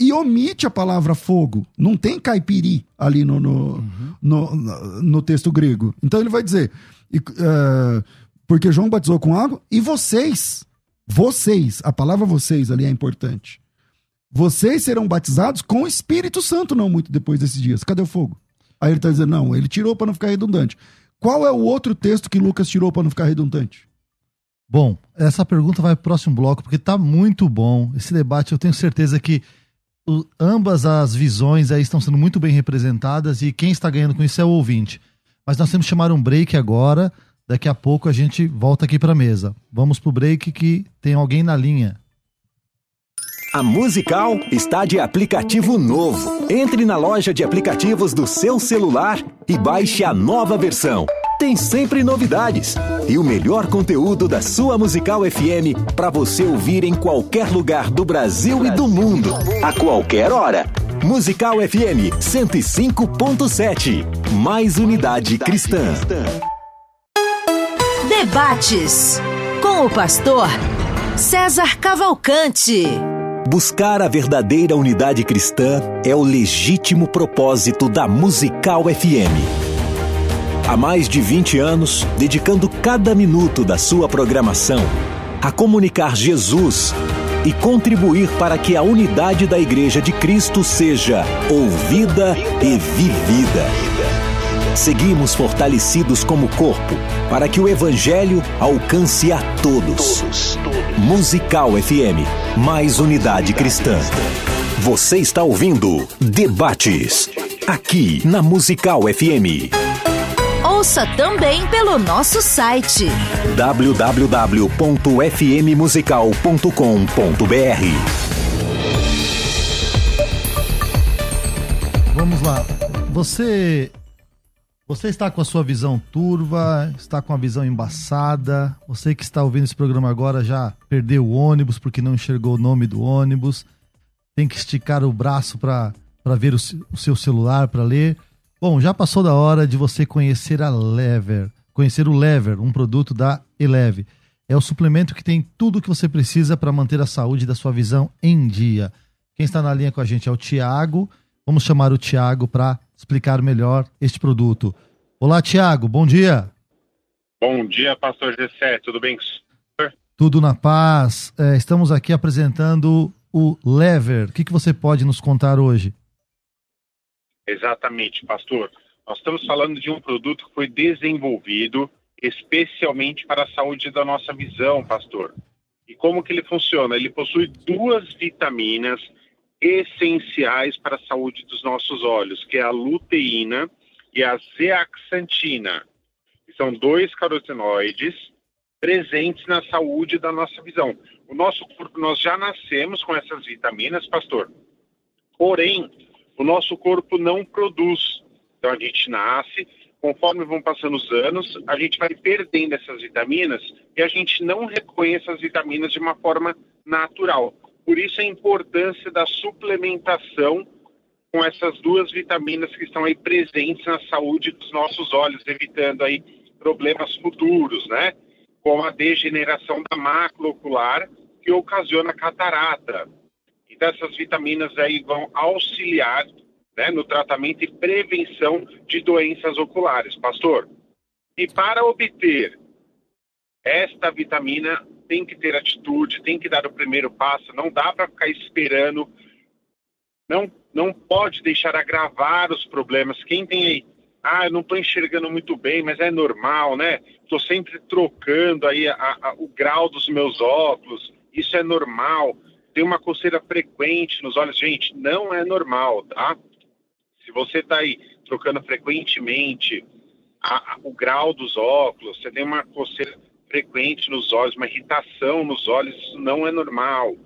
e omite a palavra fogo. Não tem caipiri ali no, no, no, no- no texto grego. Então ele vai dizer, e, eh, porque João batizou com água e vocês, vocês, a palavra vocês ali é importante. Vocês serão batizados com o Espírito Santo não muito depois desses dias. Cadê o fogo? Aí ele está dizendo, não, ele tirou para não ficar redundante. Qual é o outro texto que Lucas tirou para não ficar redundante? Bom, essa pergunta vai pro próximo bloco, porque tá muito bom. Esse debate, eu tenho certeza que o- ambas as visões aí estão sendo muito bem representadas e quem está ganhando com isso é o ouvinte. Mas nós temos que chamar um break agora. Daqui a pouco a gente volta aqui para mesa. Vamos pro break que tem alguém na linha. A Musical está de aplicativo novo. Entre na loja de aplicativos do seu celular e baixe a nova versão. Tem sempre novidades e o melhor conteúdo da sua Musical FM para você ouvir em qualquer lugar do Brasil e do mundo, a qualquer hora. Musical FM 105.7. Mais unidade cristã. Debates com o pastor César Cavalcante. Buscar a verdadeira unidade cristã é o legítimo propósito da Musical FM. Há mais de 20 anos, dedicando cada minuto da sua programação a comunicar Jesus e contribuir para que a unidade da Igreja de Cristo seja ouvida e vivida. Seguimos fortalecidos como corpo para que o Evangelho alcance a todos. Musical FM, mais unidade cristã. Você está ouvindo Debates, aqui na Musical FM. Ouça também pelo nosso site www.fmmusical.com.br Vamos lá. Você você está com a sua visão turva, está com a visão embaçada. Você que está ouvindo esse programa agora já perdeu o ônibus porque não enxergou o nome do ônibus. Tem que esticar o braço para ver o, o seu celular para ler. Bom, já passou da hora de você conhecer a Lever, conhecer o Lever, um produto da Eleve. É o suplemento que tem tudo o que você precisa para manter a saúde da sua visão em dia. Quem está na linha com a gente é o Tiago. Vamos chamar o Tiago para explicar melhor este produto. Olá, Tiago, bom dia. Bom dia, pastor Gessé, tudo bem? senhor? Tudo na paz. É, estamos aqui apresentando o Lever. O que, que você pode nos contar hoje? Exatamente, pastor. Nós estamos falando de um produto que foi desenvolvido especialmente para a saúde da nossa visão, pastor. E como que ele funciona? Ele possui duas vitaminas essenciais para a saúde dos nossos olhos, que é a luteína e a zeaxantina. São dois carotenoides presentes na saúde da nossa visão. O nosso corpo, nós já nascemos com essas vitaminas, pastor. Porém, o nosso corpo não produz. Então a gente nasce, conforme vão passando os anos, a gente vai perdendo essas vitaminas e a gente não reconhece essas vitaminas de uma forma natural. Por isso a importância da suplementação com essas duas vitaminas que estão aí presentes na saúde dos nossos olhos, evitando aí problemas futuros, né? Como a degeneração da mácula ocular que ocasiona catarata. Então essas vitaminas aí vão auxiliar né, no tratamento e prevenção de doenças oculares, pastor. E para obter esta vitamina tem que ter atitude, tem que dar o primeiro passo, não dá para ficar esperando, não, não pode deixar agravar os problemas. Quem tem aí, ah, eu não estou enxergando muito bem, mas é normal, né? Estou sempre trocando aí a, a, o grau dos meus óculos, isso é normal. Tem uma coceira frequente nos olhos, gente, não é normal, tá? Se você está aí trocando frequentemente a, o grau dos óculos, você tem uma coceira frequente nos olhos, uma irritação nos olhos, isso não é normal.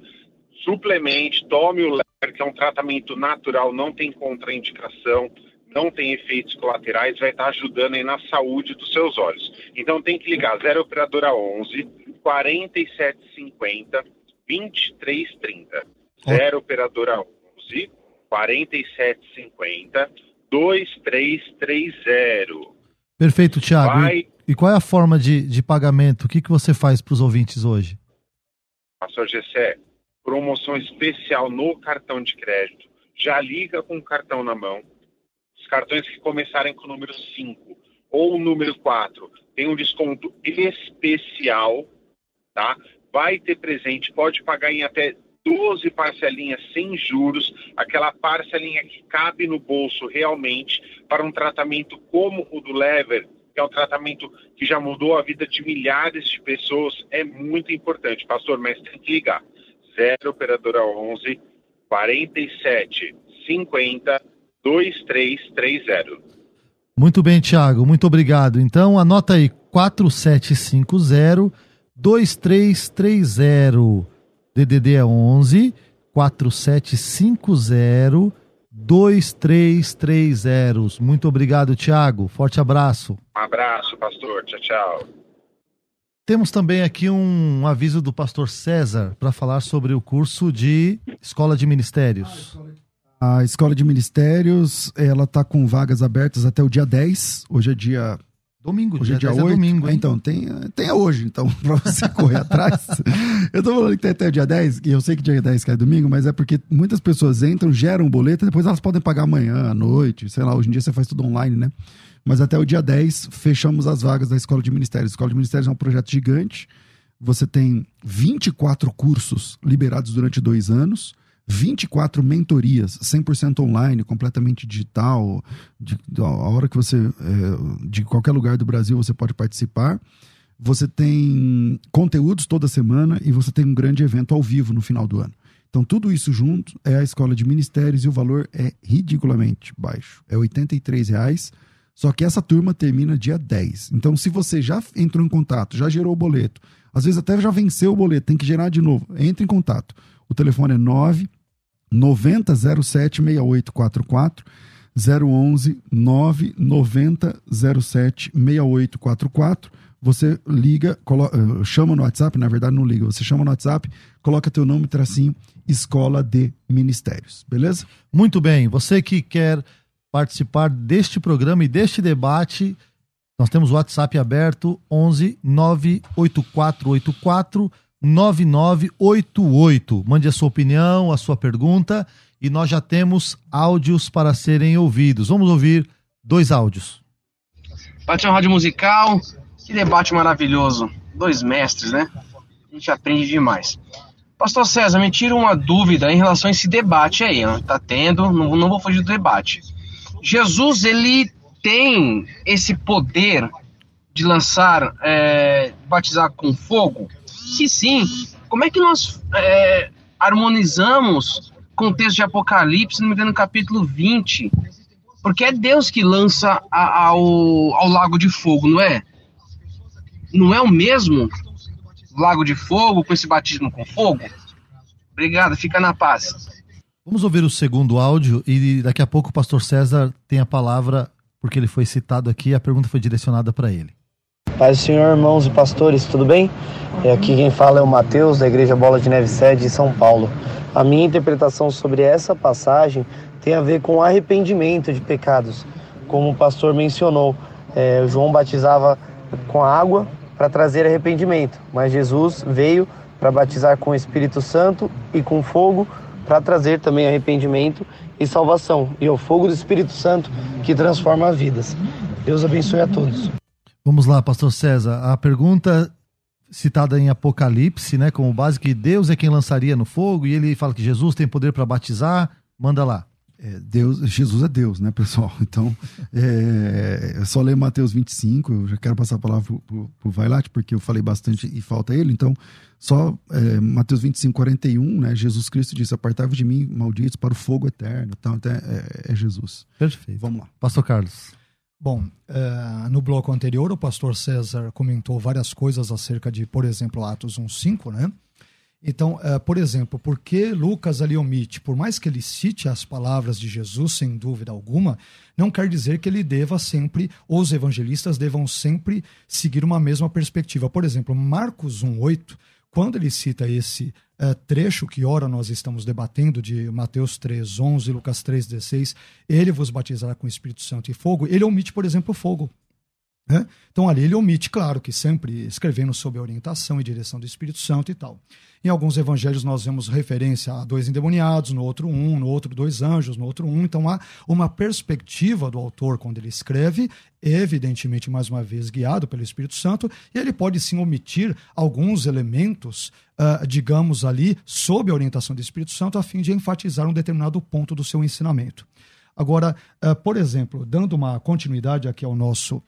Suplemente, tome o LER, que é um tratamento natural, não tem contraindicação, não tem efeitos colaterais, vai estar ajudando aí na saúde dos seus olhos. Então tem que ligar 0 operadora 11 4750 2330. 0 operadora 11 4750 2330. Perfeito, Thiago. Vai... E qual é a forma de, de pagamento? O que, que você faz para os ouvintes hoje? Pastor Gessé, promoção especial no cartão de crédito. Já liga com o cartão na mão. Os cartões que começarem com o número 5 ou o número 4 tem um desconto especial, tá? Vai ter presente, pode pagar em até 12 parcelinhas sem juros, aquela parcelinha que cabe no bolso realmente para um tratamento como o do Lever, que é um tratamento que já mudou a vida de milhares de pessoas, é muito importante, pastor, mas tem que ligar. 0 operadora 11 47 50 2330. Muito bem, Tiago, muito obrigado. Então, anota aí 4750 2330. DDD é 11 4750 2330. Muito obrigado, Tiago. Forte abraço. Um abraço, pastor. Tchau, tchau. Temos também aqui um aviso do pastor César para falar sobre o curso de Escola de Ministérios. A Escola de Ministérios, ela está com vagas abertas até o dia 10. Hoje é dia Domingo, hoje dia, é dia 8. É domingo, hein? Então, tem, tem hoje, então, pra você correr atrás. Eu tô falando que tem até o dia 10, e eu sei que dia 10 cai domingo, mas é porque muitas pessoas entram, geram um boleto, e depois elas podem pagar amanhã, à noite, sei lá, hoje em dia você faz tudo online, né? Mas até o dia 10 fechamos as vagas da Escola de Ministérios. A Escola de Ministérios é um projeto gigante. Você tem 24 cursos liberados durante dois anos 24 mentorias, 100% online, completamente digital. De, a hora que você, é, de qualquer lugar do Brasil, você pode participar. Você tem conteúdos toda semana e você tem um grande evento ao vivo no final do ano. Então, tudo isso junto é a escola de ministérios e o valor é ridiculamente baixo. É R$ reais. Só que essa turma termina dia 10. Então, se você já entrou em contato, já gerou o boleto, às vezes até já venceu o boleto, tem que gerar de novo, entre em contato. O telefone é 9 9007 6844 011 990 07 6844 você liga, eh, chama no WhatsApp, na verdade não liga, você chama no WhatsApp, coloca teu nome, tracinho, Escola de Ministérios, beleza? Muito bem, você que quer participar deste programa e deste debate, nós temos o WhatsApp aberto, 11 98484 9988. Mande a sua opinião, a sua pergunta e nós já temos áudios para serem ouvidos. Vamos ouvir dois áudios. Bate Rádio Musical, que debate maravilhoso. Dois mestres, né? A gente aprende demais. Pastor César, me tira uma dúvida em relação a esse debate aí. Ó. Tá tendo, não, não vou fugir do debate. Jesus, ele tem esse poder de lançar, é, batizar com fogo? Se sim, Como é que nós é, harmonizamos com o texto de Apocalipse, se não me engano, no capítulo 20? Porque é Deus que lança a, ao, ao lago de fogo, não é? Não é o mesmo lago de fogo com esse batismo com fogo? Obrigado, fica na paz. Vamos ouvir o segundo áudio e daqui a pouco o pastor César tem a palavra, porque ele foi citado aqui, a pergunta foi direcionada para ele. Paz do Senhor, irmãos e pastores, tudo bem? E aqui quem fala é o Mateus, da Igreja Bola de Neve Sede de São Paulo. A minha interpretação sobre essa passagem tem a ver com arrependimento de pecados. Como o pastor mencionou, é, João batizava com água para trazer arrependimento, mas Jesus veio para batizar com o Espírito Santo e com fogo para trazer também arrependimento e salvação. E é o fogo do Espírito Santo que transforma vidas. Deus abençoe a todos. Vamos lá, pastor César. A pergunta citada em Apocalipse, né, como base que Deus é quem lançaria no fogo e ele fala que Jesus tem poder para batizar. Manda lá. É, Deus, Jesus é Deus, né, pessoal? Então, é, é só ler Mateus 25, eu já quero passar a palavra pro, pro Vailate, porque eu falei bastante e falta ele, então, só é, Mateus 25, 41, né, Jesus Cristo disse, apartai-vos de mim, malditos, para o fogo eterno, então, então é, é Jesus. Perfeito. Vamos lá. Pastor Carlos. Bom, uh, no bloco anterior, o pastor César comentou várias coisas acerca de, por exemplo, Atos 1.5, né? Então, uh, por exemplo, por que Lucas ali omite? Por mais que ele cite as palavras de Jesus, sem dúvida alguma, não quer dizer que ele deva sempre, os evangelistas devam sempre seguir uma mesma perspectiva. Por exemplo, Marcos 1,8, quando ele cita esse uh, trecho que ora nós estamos debatendo, de Mateus 3, 11, Lucas 3, 16, ele vos batizará com Espírito Santo e fogo, ele omite, por exemplo, fogo. Né? Então ali ele omite, claro, que sempre escrevendo sob a orientação e direção do Espírito Santo e tal. Em alguns evangelhos nós vemos referência a dois endemoniados, no outro um, no outro dois anjos, no outro um. Então há uma perspectiva do autor quando ele escreve, evidentemente, mais uma vez, guiado pelo Espírito Santo, e ele pode sim omitir alguns elementos, uh, digamos ali, sob a orientação do Espírito Santo, a fim de enfatizar um determinado ponto do seu ensinamento. Agora, uh, por exemplo, dando uma continuidade aqui ao nosso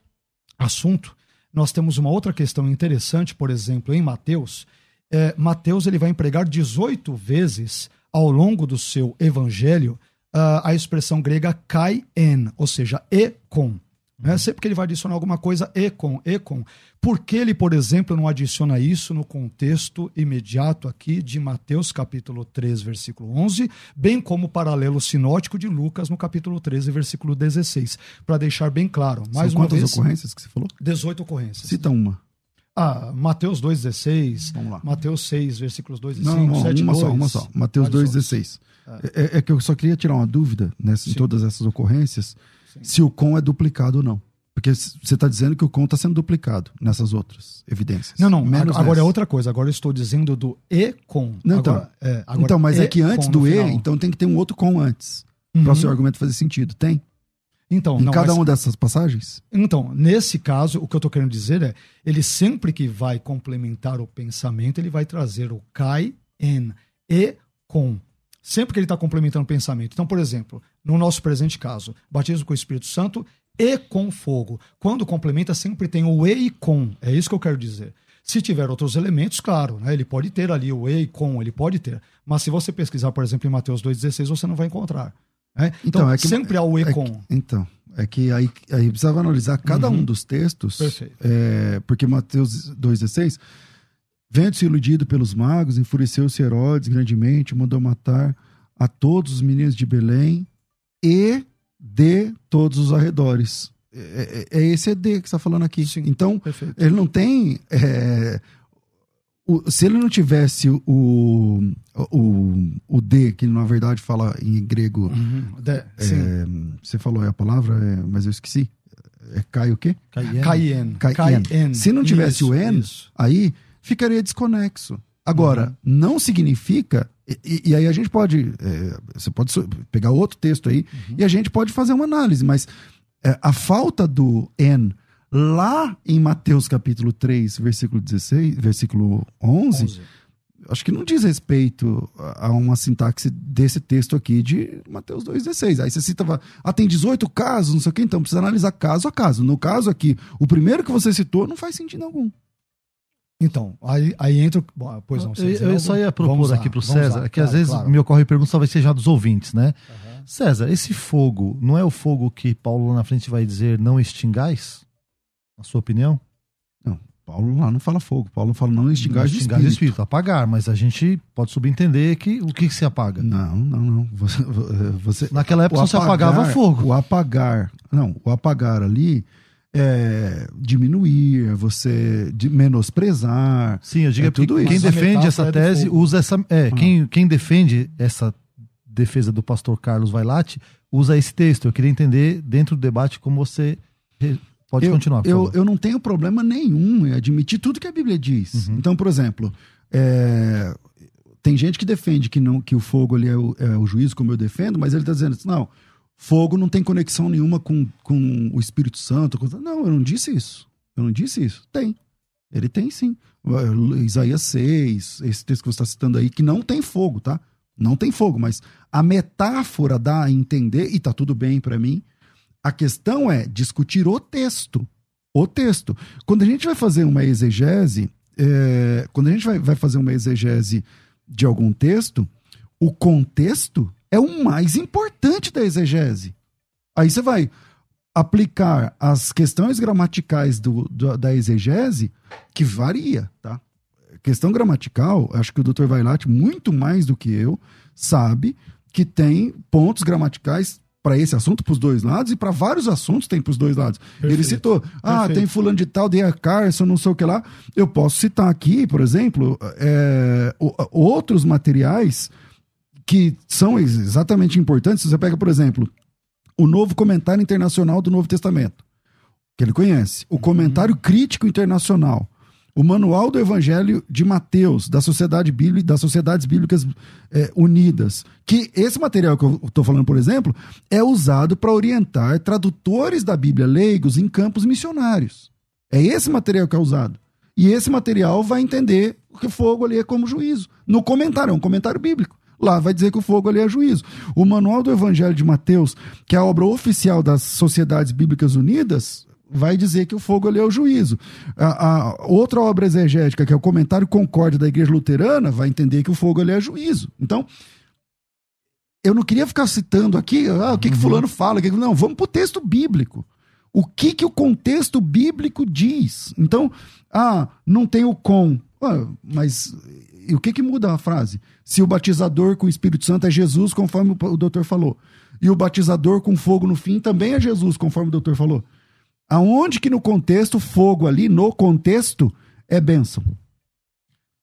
assunto, nós temos uma outra questão interessante, por exemplo, em Mateus. É, Mateus ele vai empregar 18 vezes ao longo do seu evangelho uh, a expressão grega kai en, ou seja, e com. Né? Sempre que ele vai adicionar alguma coisa, e com, e com. Por que ele, por exemplo, não adiciona isso no contexto imediato aqui de Mateus capítulo 3, versículo 11, bem como o paralelo sinótico de Lucas no capítulo 13, versículo 16, para deixar bem claro. Mais São uma quantas vez, ocorrências que você falou? 18 ocorrências. Cita uma. Ah, Mateus 2,16, Vamos lá. Mateus 6, versículos 2 e 5, Não, não, 7, uma 2. só, uma só. Mateus Vários 2,16. É, é que eu só queria tirar uma dúvida nessa, em Sim. todas essas ocorrências, Sim. se o com é duplicado ou não. Porque você está dizendo que o com está sendo duplicado nessas outras evidências. Não, não, Menos agora é nessa. outra coisa. Agora eu estou dizendo do e com. Não, então. agora, é, agora então, mas é que antes do E, então tem que ter um outro com antes. Uhum. Para o seu argumento fazer sentido. Tem? Então, em não, cada mas- uma dessas passagens? Então, nesse caso, o que eu estou querendo dizer é, ele sempre que vai complementar o pensamento, ele vai trazer o kai, en, e, com. Sempre que ele está complementando o pensamento. Então, por exemplo, no nosso presente caso, batismo com o Espírito Santo e com fogo. Quando complementa, sempre tem o e e com. É isso que eu quero dizer. Se tiver outros elementos, claro, né, ele pode ter ali o e e com, ele pode ter. Mas se você pesquisar, por exemplo, em Mateus 2,16, você não vai encontrar. né? Então, Então, é que- sempre há o e É com. que- então, é que aí, aí precisava analisar cada Uhum. um dos textos. Perfeito. é, porque Mateus 2,16 Vendo-se iludido pelos magos, enfureceu-se Herodes grandemente, mandou matar a todos os meninos de Belém e de todos os arredores. É, é- é esse ED que está falando aqui. Sim. Então, Perfeito. ele não tem. é, o- se ele não tivesse o, o, o D, que na verdade fala em grego. Uhum. De- é, você falou a palavra, é, mas eu esqueci. É Cai o quê? Cayenne. Cai- Cayenne. Se não tivesse Isso, o N, isso. aí ficaria desconexo. Agora, Uhum. não significa. E, e- aí a gente pode. é, você pode pegar outro texto aí Uhum. e a gente pode fazer uma análise, mas é, a falta do N lá em Mateus capítulo 3, versículo 16, versículo 11, 11. acho que não diz respeito a a uma sintaxe desse texto aqui de Mateus 2,16. Aí você cita, ah, tem 18 casos, não sei o que, então precisa analisar caso a caso. No caso aqui, o primeiro que você citou não faz sentido algum. Então, aí, aí entra. Bom, pois não, eu, eu só ia propor lá, aqui para o César, lá, que às vezes claro. me ocorre pergunta, talvez seja dos ouvintes, né? Uhum. César, esse fogo não é o fogo que Paulo lá na frente vai dizer não extingais? Na sua opinião? Não, Paulo lá não fala fogo. Paulo fala não extingais de espírito. espírito. Apagar, mas a gente pode subentender que o que, que se apaga? Não, não, não. Você, você Naquela época o só se apagava fogo. O apagar, não, o apagar ali é diminuir, é você de menosprezar. Sim, eu digo é é tudo quem isso. defende essa tese usa essa. É, Ah. quem, quem defende essa defesa do pastor Carlos Vailate usa esse texto. Eu queria entender dentro do debate como você. Pode eu, continuar, eu, favor. eu não tenho problema nenhum em admitir tudo que a Bíblia diz. Uhum. Então, por exemplo, é, tem gente que defende que, não, que o fogo ali é o, é o juízo, como eu defendo, mas ele está dizendo assim, não, fogo não tem conexão nenhuma com, com o Espírito Santo. com- Não, eu não disse isso. Eu não disse isso. Tem. Ele tem sim. Isaías 6, esse texto que você está citando aí, que não tem fogo, tá? Não tem fogo, mas a metáfora dá a entender, e tá tudo bem para mim. A questão é discutir o texto. O texto. Quando a gente vai fazer uma exegese, é, quando a gente vai, vai fazer uma exegese de algum texto, o contexto é o mais importante da exegese. Aí você vai aplicar as questões gramaticais do, do- da exegese, que varia, tá? Questão gramatical, acho que o Dr. Vailate, muito mais do que eu, sabe que tem pontos gramaticais para esse assunto, para os dois lados, e para vários assuntos tem para os dois lados. Ele Perfeito. citou, ah, Perfeito. tem fulano de tal, Dea Carson, não sei o que lá. Eu posso citar aqui, por exemplo, é, o- outros materiais que são ex- exatamente importantes. Você pega, por exemplo, o novo comentário internacional do Novo Testamento, que ele conhece, o comentário crítico internacional, o manual do Evangelho de Mateus, da Sociedade Bíblica, das Sociedades Bíblicas eh, Unidas, que esse material que eu estou falando, por exemplo, é usado para orientar tradutores da Bíblia leigos em campos missionários. É esse material que é usado. E esse material vai entender que o fogo ali é como juízo. No comentário, é um comentário bíblico. Lá vai dizer que o fogo ali é juízo. O Manual do Evangelho de Mateus, que é a obra oficial das Sociedades Bíblicas Unidas, vai dizer que o fogo ali é o juízo. A, a outra obra exegética, que é o Comentário Concórdia da Igreja Luterana, vai entender que o fogo ali é juízo. Então, eu não queria ficar citando aqui ah, o que, que fulano fala. que- Não, vamos para o texto bíblico. O que, que o contexto bíblico diz? Então, ah, não tem o com. Ah, mas e o que, que muda a frase? Se o batizador com o Espírito Santo é Jesus, conforme o, doutor falou. E o batizador com fogo no fim também é Jesus, conforme o doutor falou. Aonde que no contexto, fogo ali, no contexto, é bênção?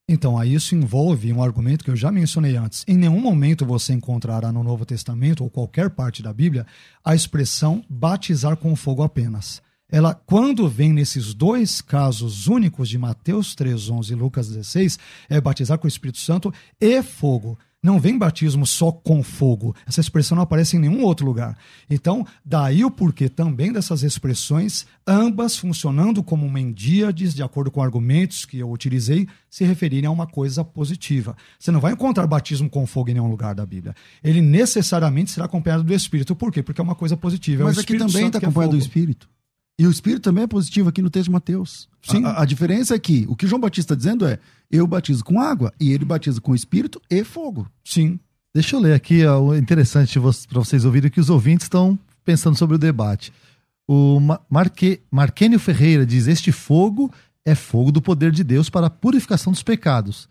Então, aí isso envolve um argumento que eu já mencionei antes. Em nenhum momento você encontrará no Novo Testamento ou qualquer parte da Bíblia a expressão batizar com fogo apenas. Ela, quando vem nesses dois casos únicos de Mateus 3:11 e Lucas 16, é batizar com o Espírito Santo e fogo. Não vem batismo só com fogo. Essa expressão não aparece em nenhum outro lugar. Então, daí o porquê também dessas expressões, ambas funcionando como mendíades, de acordo com argumentos que eu utilizei, se referirem a uma coisa positiva. Você não vai encontrar batismo com fogo em nenhum lugar da Bíblia. Ele necessariamente será acompanhado do Espírito. Por quê? Porque é uma coisa positiva. É Mas aqui Espírito também Santo está que é acompanhado do. Espírito. E o Espírito também é positivo aqui no texto de Mateus. Sim. A, a diferença é que o que João Batista está dizendo é: eu batizo com água e ele batiza com Espírito e fogo. Sim. Deixa eu ler aqui ó, o interessante para vocês ouvirem o que os ouvintes estão pensando sobre o debate. O Ma- Marque, Marquênio Ferreira diz: Este fogo é fogo do poder de Deus para a purificação dos pecados.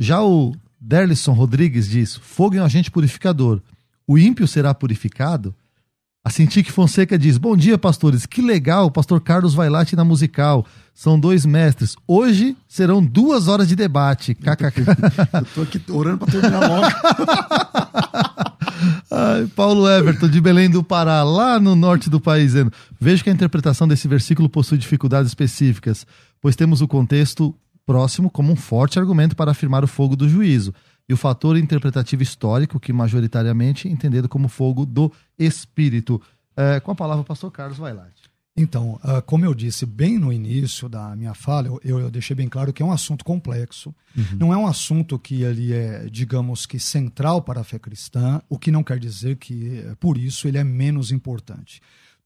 Já o Derlisson Rodrigues diz: Fogo é um agente purificador. O ímpio será purificado? A Cintique Fonseca diz: Bom dia, pastores. Que legal, o pastor Carlos Vailate na musical. São dois mestres. Hoje serão duas horas de debate. KKK. Eu tô aqui orando para terminar logo. Ai, Paulo Everton, de Belém do Pará, lá no norte do país, dizendo: Vejo que a interpretação desse versículo possui dificuldades específicas, pois temos o contexto próximo como um forte argumento para afirmar o fogo do juízo, e o fator interpretativo histórico, que majoritariamente entendido como fogo do espírito. É, com a palavra, o pastor Carlos Vailate. Então, ah, como eu disse bem no início da minha fala, eu, eu deixei bem claro que é um assunto complexo. Não é um assunto que ele é, digamos que, central para a fé cristã, o que não quer dizer que, eh, por isso, ele é menos importante.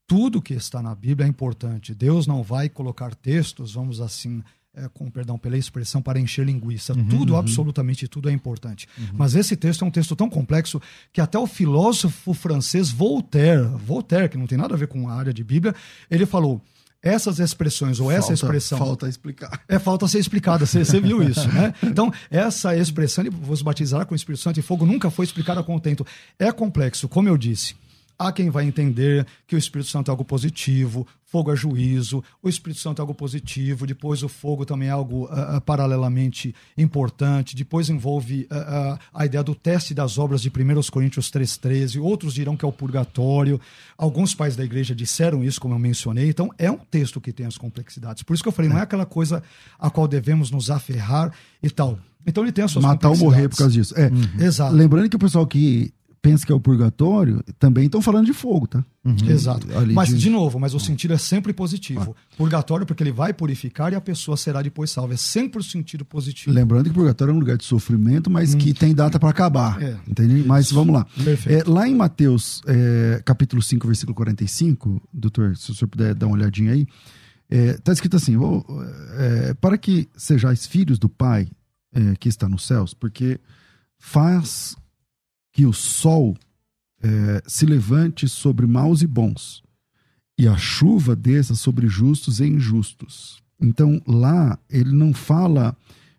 Tudo que está na Bíblia é importante. Deus não vai colocar textos, vamos assim é, com perdão pela expressão, para encher linguiça. Uhum, tudo, uhum. absolutamente tudo é importante. Uhum. Mas esse texto é um texto tão complexo que até o filósofo francês Voltaire, Voltaire, que não tem nada a ver com a área de Bíblia, ele falou essas expressões ou falta, essa expressão. Falta explicar. É falta ser explicada, você, você viu isso, né? Então, essa expressão, vos batizará com o Espírito Santo e fogo, nunca foi explicada a contento. É complexo, como eu disse. Há quem vai entender que o Espírito Santo é algo positivo, fogo é juízo, o Espírito Santo é algo positivo, depois o fogo também é algo uh, uh, paralelamente importante, depois envolve uh, a ideia do teste das obras de 1 Coríntios 3,13, outros dirão que é o purgatório, alguns pais da igreja disseram isso, como eu mencionei, então é um texto que tem as complexidades. Por isso que eu falei, não é aquela coisa a qual devemos nos aferrar e tal. Então ele tem as suas Matar ou morrer por causa disso. É, uhum. Exato. Lembrando que o pessoal que pensa que é o purgatório, também estão falando de fogo, tá? Uhum. Exato. mas, de... de... novo, mas o sentido é sempre positivo. Ah. Purgatório, porque ele vai purificar e a pessoa será depois salva. É sempre o sentido positivo. Lembrando que purgatório é um lugar de sofrimento, mas hum. que tem data para acabar. É. Entende? Mas vamos lá. É, lá em Mateus, é, capítulo 5, versículo 45, doutor, se o senhor puder dar uma olhadinha aí, está é, escrito assim: oh, para que sejais filhos do Pai é, que está nos céus, porque faz que o sol é, se levante sobre maus e bons, e a chuva desça sobre justos e injustos. Então, lá, ele não fala,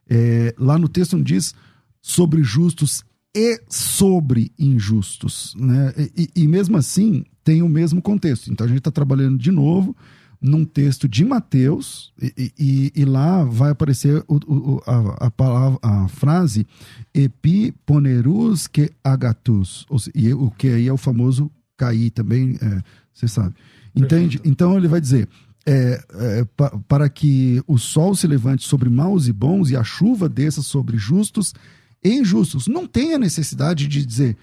é, lá no texto não diz sobre justos e sobre injustos. Né? E, e, mesmo assim, tem o mesmo contexto. Então, a gente está trabalhando de novo num texto de Mateus, e, e, e lá vai aparecer o, o, a, a, palavra, a frase epiponerus que agatus, e o que aí é o famoso cair também, é, você sabe. Entende? Perfeito. Então ele vai dizer. É, é, pa, para que o sol se levante sobre maus e bons e a chuva desça sobre justos e injustos. Não tem a necessidade de dizer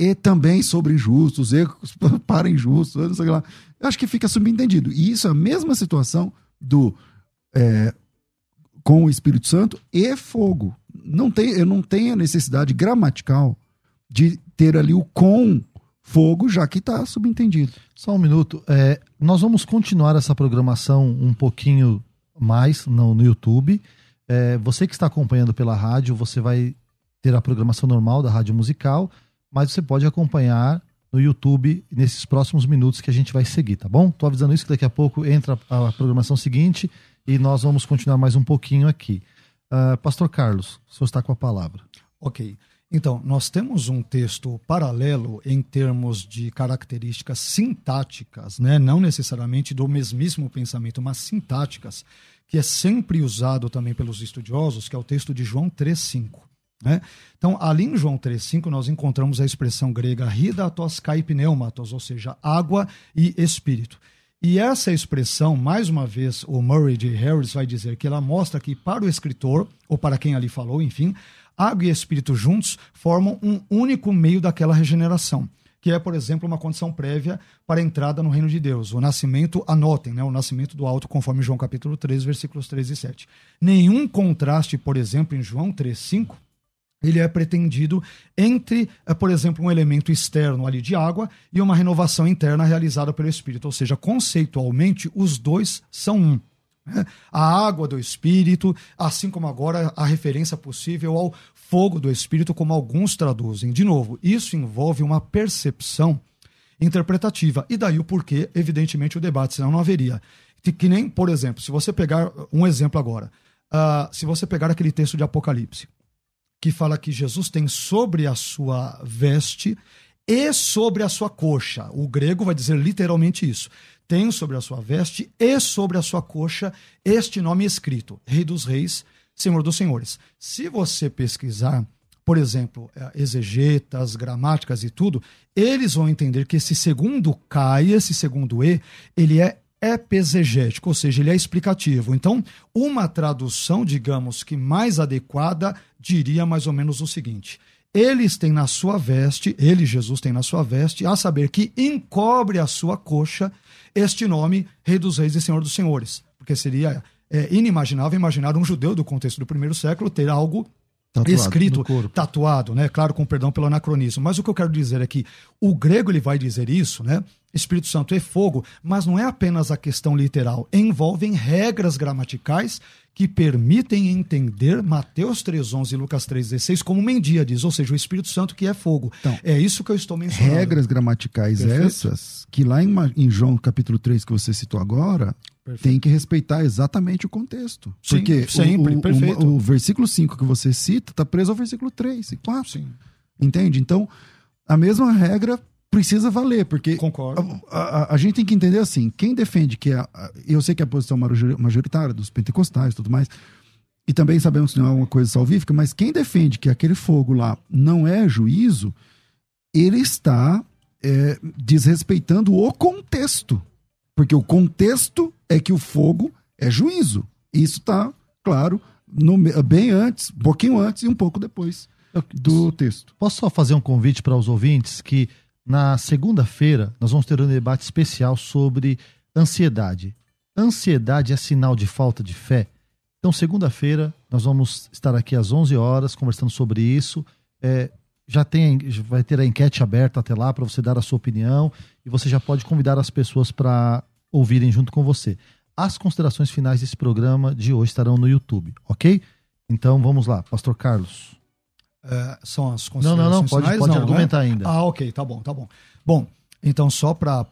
e também sobre injustos, e para injustos, não sei lá. Eu acho que fica subentendido. E isso é a mesma situação do é, com o Espírito Santo e fogo. Não tem, eu não tenho a necessidade gramatical de ter ali o com fogo, já que está subentendido. Só um minuto. É, nós vamos continuar essa programação um pouquinho mais no, no YouTube. É, você que está acompanhando pela rádio, você vai ter a programação normal da rádio musical mas você pode acompanhar no YouTube nesses próximos minutos que a gente vai seguir, tá bom? Tô avisando isso que daqui a pouco entra a programação seguinte e nós vamos continuar mais um pouquinho aqui. Uh, Pastor Carlos, o senhor está com a palavra. Ok. Então, nós temos um texto paralelo em termos de características sintáticas, né? não necessariamente do mesmíssimo pensamento, mas sintáticas, que é sempre usado também pelos estudiosos, que é o texto de João 3,5. Né? Então, ali em João 3,5, nós encontramos a expressão grega hidatos kai pneumatos, ou seja, água e espírito. E essa expressão, mais uma vez, o Murray de Harris vai dizer que ela mostra que para o escritor, ou para quem ali falou, enfim, água e espírito juntos formam um único meio daquela regeneração, que é, por exemplo, uma condição prévia para a entrada no reino de Deus. O nascimento, anotem, né, o nascimento do alto, conforme João capítulo 3, versículos 3 e 7. Nenhum contraste, por exemplo, em João 3, 5, ele é pretendido entre, eh, por exemplo, um elemento externo ali de água e uma renovação interna realizada pelo Espírito. Ou seja, conceitualmente, os dois são um. Né? A água do Espírito, assim como agora a referência possível ao fogo do Espírito, como alguns traduzem. De novo, isso envolve uma percepção interpretativa. E daí o porquê, evidentemente, o debate, senão não haveria. Que nem, por exemplo, se você pegar um exemplo agora, uh, se você pegar aquele texto de Apocalipse, que fala que Jesus tem sobre a sua veste e sobre a sua coxa. O grego vai dizer literalmente isso. Tem sobre a sua veste e sobre a sua coxa este nome escrito: Rei dos Reis, Senhor dos Senhores. Se você pesquisar, por exemplo, eh, exegetas, gramáticas e tudo, eles vão entender que esse segundo K esse segundo E, ele é epesegético, ou seja, ele é explicativo. Então, uma tradução, digamos que mais adequada, diria mais ou menos o seguinte: eles têm na sua veste, ele, Jesus, tem na sua veste, a saber que encobre a sua coxa este nome, Rei dos Reis e Senhor dos Senhores. Porque seria é, inimaginável imaginar um judeu do contexto do primeiro século ter algo Tatuado escrito, tatuado, né? Claro, com perdão pelo anacronismo. Mas o que eu quero dizer é que o grego ele vai dizer isso, né? Espírito Santo é fogo, mas não é apenas a questão literal. Envolvem regras gramaticais que permitem entender Mateus 3:11 e Lucas 3:16 como mendíades, ou seja, o Espírito Santo que é fogo. Então, é isso que eu estou mencionando. Regras gramaticais Perfeito. essas, que lá em, em João capítulo 3 que você citou agora, Perfeito. tem que respeitar exatamente o contexto. Sim, Porque o- sempre, o, o, perfeito. o versículo 5 que você cita está preso ao versículo 3 e 4. Sim, Entende? Então, a mesma regra precisa valer, porque concordo. a, a- a gente tem que entender assim, quem defende que é, a- eu sei que é a posição majori- majoritária dos pentecostais e tudo mais, e também sabemos que não é uma coisa salvífica, mas quem defende que aquele fogo lá não é juízo, ele está é, desrespeitando o contexto. Porque o contexto é que o fogo é juízo. Isso está, claro, no bem antes, um pouquinho antes e um pouco depois do texto. Posso só fazer um convite para os ouvintes que na segunda-feira nós vamos ter um debate especial sobre ansiedade. Ansiedade é sinal de falta de fé? Então, segunda-feira, nós vamos estar aqui às 11 horas conversando sobre isso. É, já tem, já vai ter a enquete aberta até lá para você dar a sua opinião e você já pode convidar as pessoas para ouvirem junto com você. As considerações finais desse programa de hoje estarão no YouTube, ok? Então vamos lá, Pastor Carlos. É, são as Não, não, não, considerações pode, finais? pode Não, né? argumentar ainda. Ah, ok, tá bom, tá bom. Bom, então só para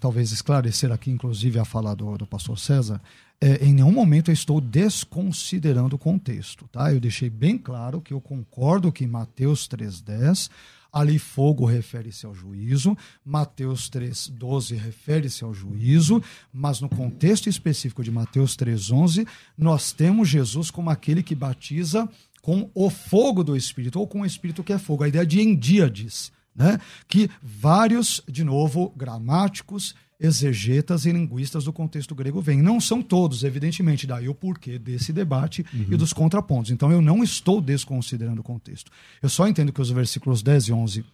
talvez esclarecer aqui, inclusive a fala do, do pastor César, é, em nenhum momento eu estou desconsiderando o contexto, tá? Eu deixei bem claro que eu concordo que Mateus 3,10, ali fogo refere-se ao juízo, Mateus 3,12 refere-se ao juízo, mas no contexto específico de Mateus 3,11, nós temos Jesus como aquele que batiza com o fogo do Espírito, ou com o Espírito que é fogo, a ideia de endíades, né? que vários, de novo, gramáticos, exegetas e linguistas do contexto grego vêm. Não são todos, evidentemente, daí o porquê desse debate e dos contrapontos. Então eu não estou desconsiderando o contexto. Eu só entendo que os versículos 10 e 11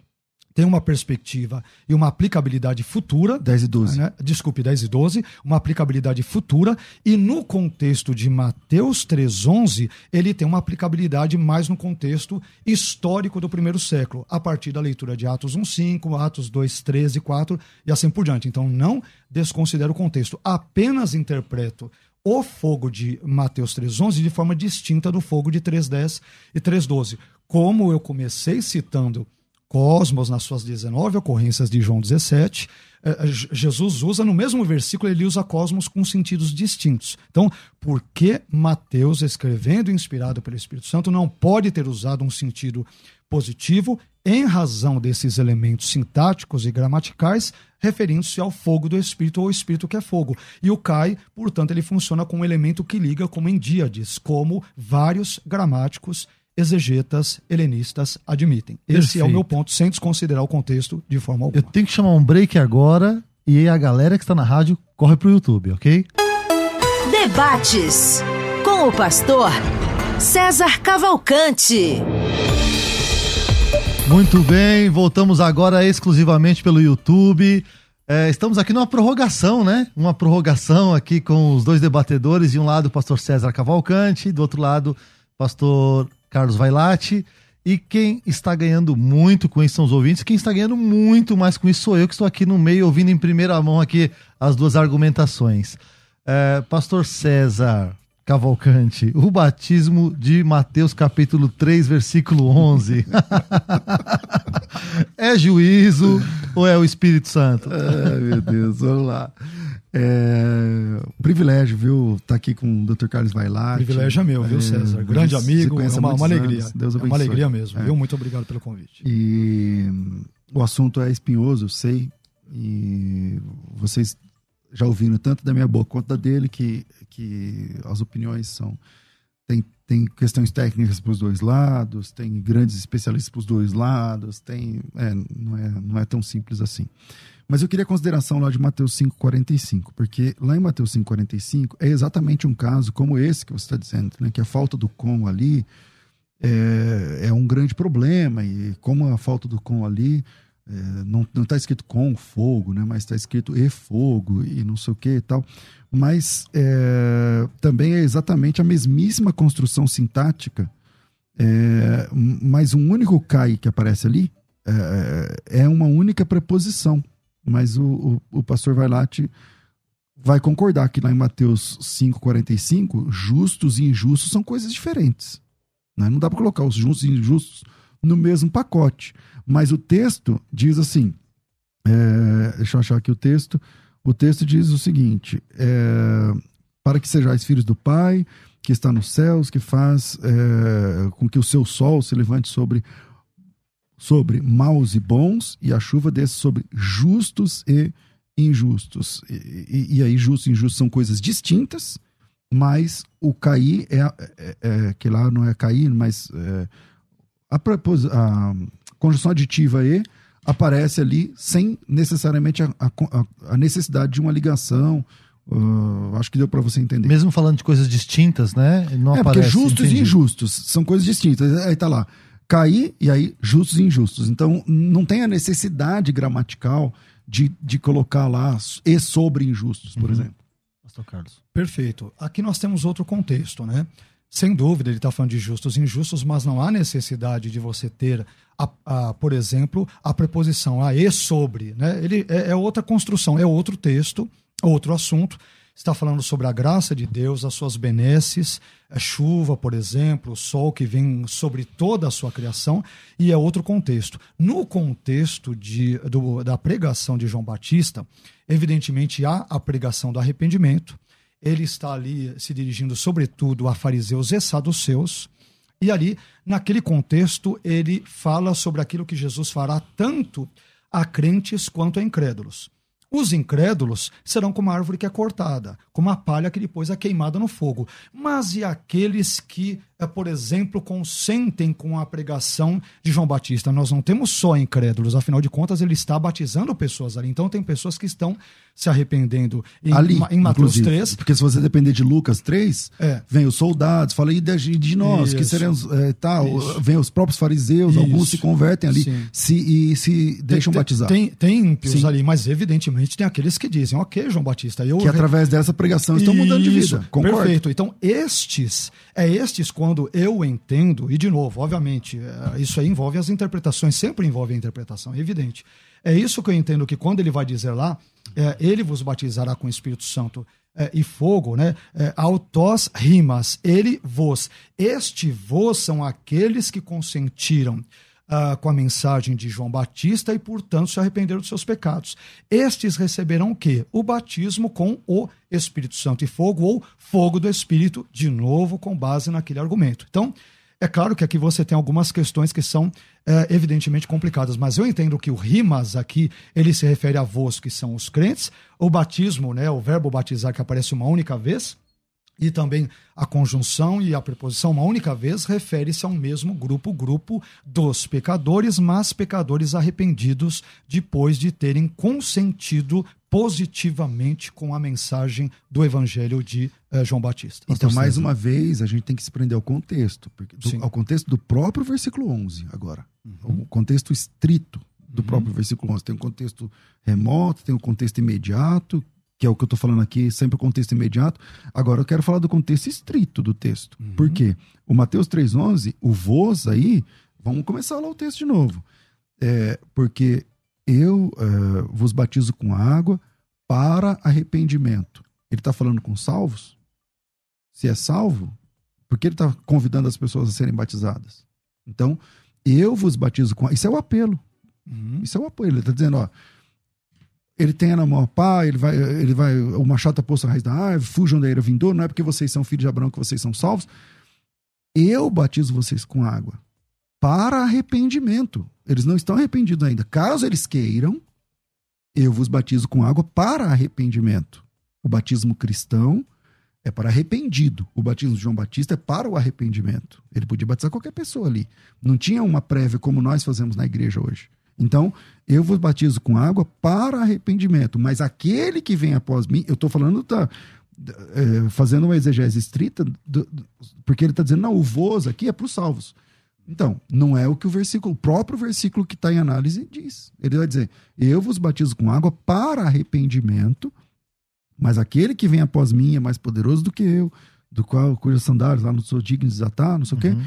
têm uma perspectiva e uma aplicabilidade futura 10 e 12. né? Desculpe, 10 e 12, uma aplicabilidade futura, e no contexto de Mateus 3,11, ele tem uma aplicabilidade mais no contexto histórico do primeiro século, a partir da leitura de Atos 1,5, Atos 2, 13 e 4, e assim por diante. Então, não desconsidero o contexto, apenas interpreto o fogo de Mateus 3,11 de forma distinta do fogo de 3,10 e 3,12. Como eu comecei citando Cosmos nas suas 19 ocorrências de João 17, eh, J- Jesus usa no mesmo versículo, ele usa cosmos com sentidos distintos. Então, por que Mateus, escrevendo inspirado pelo Espírito Santo, não pode ter usado um sentido positivo em razão desses elementos sintáticos e gramaticais, referindo-se ao fogo do Espírito ou ao Espírito que é fogo. E o Kai, portanto, ele funciona como um elemento que liga como em díades, como vários gramáticos exegetas helenistas admitem. Esse é Perfeito. o meu ponto, sem desconsiderar o contexto de forma Eu alguma. tenho que chamar um break agora e a galera que está na rádio corre pro YouTube, ok? Debates com o pastor César Cavalcante. Muito bem, voltamos agora exclusivamente pelo YouTube. É, estamos aqui numa prorrogação, né? Uma prorrogação aqui com os dois debatedores. De um lado, o pastor César Cavalcante, do outro lado, pastor Carlos Vailate. E quem está ganhando muito com isso são os ouvintes. Quem está ganhando muito mais com isso sou eu, que estou aqui no meio, ouvindo em primeira mão aqui as duas argumentações. É, pastor César Cavalcante, o batismo de Mateus capítulo 3, versículo 11. é juízo ou é o Espírito Santo? Ai, meu Deus, vamos lá. É, um privilégio, viu? Estar aqui com o Dr. Carlos Vailate. privilégio é meu, viu, César? Grande você amigo, é uma, uma alegria. anos. Deus é uma abençoe. alegria mesmo, É. viu? Muito obrigado pelo convite. E o assunto é espinhoso, eu sei. E vocês já ouviram tanto da minha boca quanto da dele que, que as opiniões são. Tem, tem questões técnicas para os dois lados, tem grandes especialistas para os dois lados, tem. É, não, é, não é tão simples assim. Mas eu queria a consideração lá de Mateus 5,45, porque lá em Mateus 5,45 é exatamente um caso como esse que você está dizendo, né? que a falta do com ali é, é um grande problema, e como a falta do com ali é, não está escrito com fogo, né? mas está escrito e fogo e não sei o que e tal. Mas é, também é exatamente a mesmíssima construção sintática, é, mas um único cai que aparece ali é, é uma única preposição. Mas o, o, o pastor Vailate vai concordar que lá em Mateus 5,45, justos e injustos são coisas diferentes. Né? Não dá para colocar os justos e injustos no mesmo pacote. Mas o texto diz assim: é, deixa eu achar aqui o texto. O texto diz o seguinte: é, para que sejais filhos do Pai, que está nos céus, que faz é, com que o seu sol se levante sobre sobre maus e bons, e a chuva desce sobre justos e injustos. E, e, e aí, justos e injustos são coisas distintas, mas o cair é, é, é que lá não é cair, mas é, a, a, conjunção aditiva e aparece ali sem necessariamente a, a, a necessidade de uma ligação. Uh, acho que deu para você entender. Mesmo falando de coisas distintas, né? Não é, aparece, porque justos entendi. e injustos são coisas distintas. Aí tá lá, cair e aí justos e injustos. Então não tem a necessidade gramatical de, de colocar lá e sobre injustos, por uhum. exemplo. Pastor Carlos. Perfeito. Aqui nós temos outro contexto, né? Sem dúvida, ele está falando de justos e injustos, mas não há necessidade de você ter, a, a, por exemplo, a preposição a e sobre. Né? Ele é, é outra construção, é outro texto, outro assunto está falando sobre a graça de Deus, as suas benesses, a chuva, por exemplo, o sol que vem sobre toda a sua criação, e é outro contexto. No contexto de, do, da pregação de João Batista, evidentemente há a pregação do arrependimento, ele está ali se dirigindo sobretudo a fariseus e saduceus, e ali, naquele contexto, ele fala sobre aquilo que Jesus fará tanto a crentes quanto a incrédulos. Os incrédulos serão como a árvore que é cortada, como a palha que depois é queimada no fogo. Mas e aqueles que, por exemplo, consentem com a pregação de João Batista? Nós não temos só incrédulos, afinal de contas, ele está batizando pessoas ali. Então, tem pessoas que estão se arrependendo em, ali, em Mateus 3. Porque se você depender de Lucas 3, é. vem os soldados, fala aí de, de nós, Isso. que seremos é, tal, vem os próprios fariseus, Isso. alguns se convertem ali se, e se deixam tem, batizar. Tem, tem ímpios Sim. ali, mas evidentemente tem aqueles que dizem, ok, João Batista, eu... Que através dessa pregação estão mudando de vida. Concordo. Perfeito. Então, estes, é estes quando eu entendo, e de novo, obviamente, é, isso aí envolve as interpretações, sempre envolve a interpretação, é evidente. É isso que eu entendo que quando ele vai dizer lá, é, ele vos batizará com o Espírito Santo é, e fogo, né? É, autós rimas, ele vos. Este vos são aqueles que consentiram uh, com a mensagem de João Batista e, portanto, se arrependeram dos seus pecados. Estes receberão o quê? O batismo com o Espírito Santo e fogo, ou fogo do Espírito, de novo, com base naquele argumento. Então, é claro que aqui você tem algumas questões que são é, evidentemente complicadas, mas eu entendo que o rimas aqui, ele se refere a vós, que são os crentes, o batismo, né, o verbo batizar que aparece uma única vez, e também a conjunção e a preposição uma única vez refere-se a um mesmo grupo, grupo dos pecadores, mas pecadores arrependidos depois de terem consentido positivamente com a mensagem do evangelho de uh, João Batista. Então, mais uma vez, a gente tem que se prender ao contexto, porque, do, ao contexto do próprio versículo 11 agora, uhum. o contexto estrito do uhum. próprio versículo 11. Tem um contexto remoto, tem um contexto imediato, que é o que eu estou falando aqui, sempre o contexto imediato. Agora eu quero falar do contexto estrito do texto. Uhum. Por quê? O Mateus 3,11, o vos aí, vamos começar lá o texto de novo. É, porque eu é, vos batizo com água para arrependimento. Ele está falando com salvos? Se é salvo, por que ele está convidando as pessoas a serem batizadas? Então, eu vos batizo com água. Isso é o apelo. Uhum. Isso é o apelo. Ele está dizendo, ó ele tem na mão a pá, ele vai, ele vai, o machado está posto na raiz da árvore, fujam da ira vindoura, não é porque vocês são filhos de Abraão que vocês são salvos. Eu batizo vocês com água para arrependimento. Eles não estão arrependidos ainda. Caso eles queiram, eu vos batizo com água para arrependimento. O batismo cristão é para arrependido. O batismo de João Batista é para o arrependimento. Ele podia batizar qualquer pessoa ali. Não tinha uma prévia como nós fazemos na igreja hoje. Então, eu vos batizo com água para arrependimento, mas aquele que vem após mim, eu estou falando, tá, é, fazendo uma exegese estrita, do, do, porque ele está dizendo, não, o vos aqui é para os salvos. Então, não é o que o versículo, o próprio versículo que está em análise diz. Ele vai dizer: Eu vos batizo com água para arrependimento, mas aquele que vem após mim é mais poderoso do que eu, do qual cujas sandálias lá não sou digno de desatar, não sei uhum. o quê. Uhum.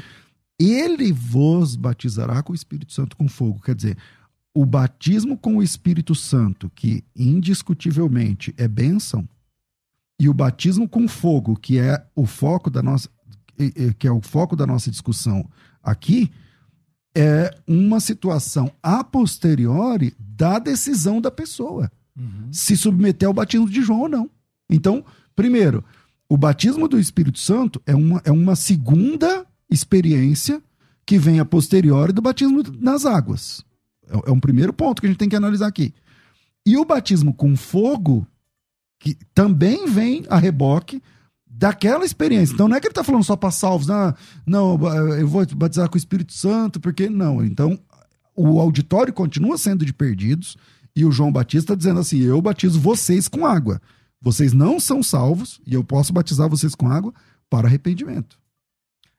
Ele vos batizará com o Espírito Santo com fogo. Quer dizer, o batismo com o Espírito Santo, que indiscutivelmente é bênção, e o batismo com fogo, que é o foco da nossa que é o foco da nossa discussão aqui, é uma situação a posteriori da decisão da pessoa. Uhum. Se submeter ao batismo de João ou não. Então, primeiro, o batismo do Espírito Santo é uma, é uma segunda experiência que vem a posteriori do batismo nas águas. É, é um primeiro ponto que a gente tem que analisar aqui. E o batismo com fogo, que também vem a reboque daquela experiência. Então não é que ele está falando só para salvos, não, não, eu vou batizar com o Espírito Santo, porque não. Então o auditório continua sendo de perdidos e o João Batista está dizendo assim: eu batizo vocês com água. Vocês não são salvos e eu posso batizar vocês com água para arrependimento.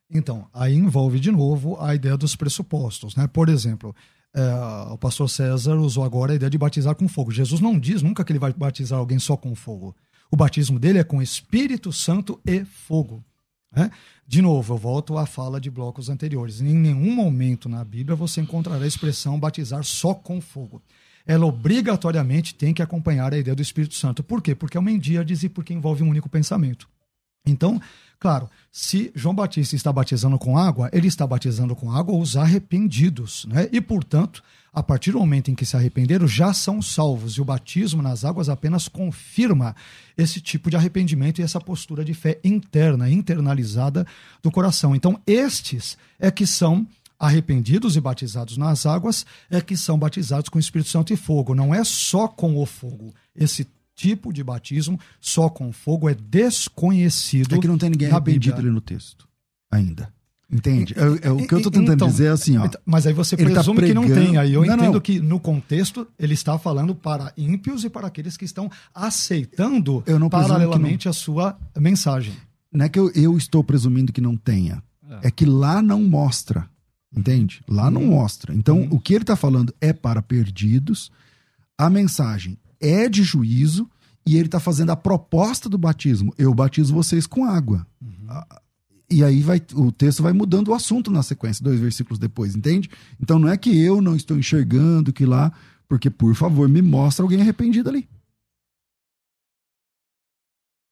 Então, aí envolve de novo a ideia dos pressupostos, né? Por exemplo, é, o pastor César usou agora a ideia de batizar com fogo. Jesus não diz nunca que ele vai batizar alguém só com fogo. O batismo dele é com Espírito Santo e fogo. Né? De novo, eu volto à fala de blocos anteriores. Em nenhum momento na Bíblia você encontrará a expressão batizar só com fogo. Ela obrigatoriamente tem que acompanhar a ideia do Espírito Santo. Por quê? Porque é uma endíade e porque envolve um único pensamento. Então, claro, se João Batista está batizando com água, ele está batizando com água os arrependidos, né? E, portanto, a partir do momento em que se arrependeram, já são salvos. E o batismo nas águas apenas confirma esse tipo de arrependimento e essa postura de fé interna, internalizada do coração. Então, estes é que são arrependidos e batizados nas águas, é que são batizados com o Espírito Santo e fogo. Não é só com o fogo. Esse tipo de batismo, só com fogo, é desconhecido. É que não tem ninguém arrependido ali no texto ainda. Entende? É, é, o que eu estou tentando então, dizer é assim, ó. Então, mas aí você tá presume tá que não tem. Aí eu não, entendo não. que no contexto ele está falando para ímpios e para aqueles que estão aceitando paralelamente a sua mensagem. Não é que eu, eu estou presumindo que não tenha. É. é que lá não mostra. Entende? Lá não mostra. Então, hum. o que ele está falando é para perdidos. A mensagem é de juízo e ele está fazendo a proposta do batismo. Eu batizo vocês com água. Uhum. E aí vai, o texto vai mudando o assunto na sequência, dois versículos depois, entende? Então não é que eu não estou enxergando que lá, porque por favor, me mostra alguém arrependido ali.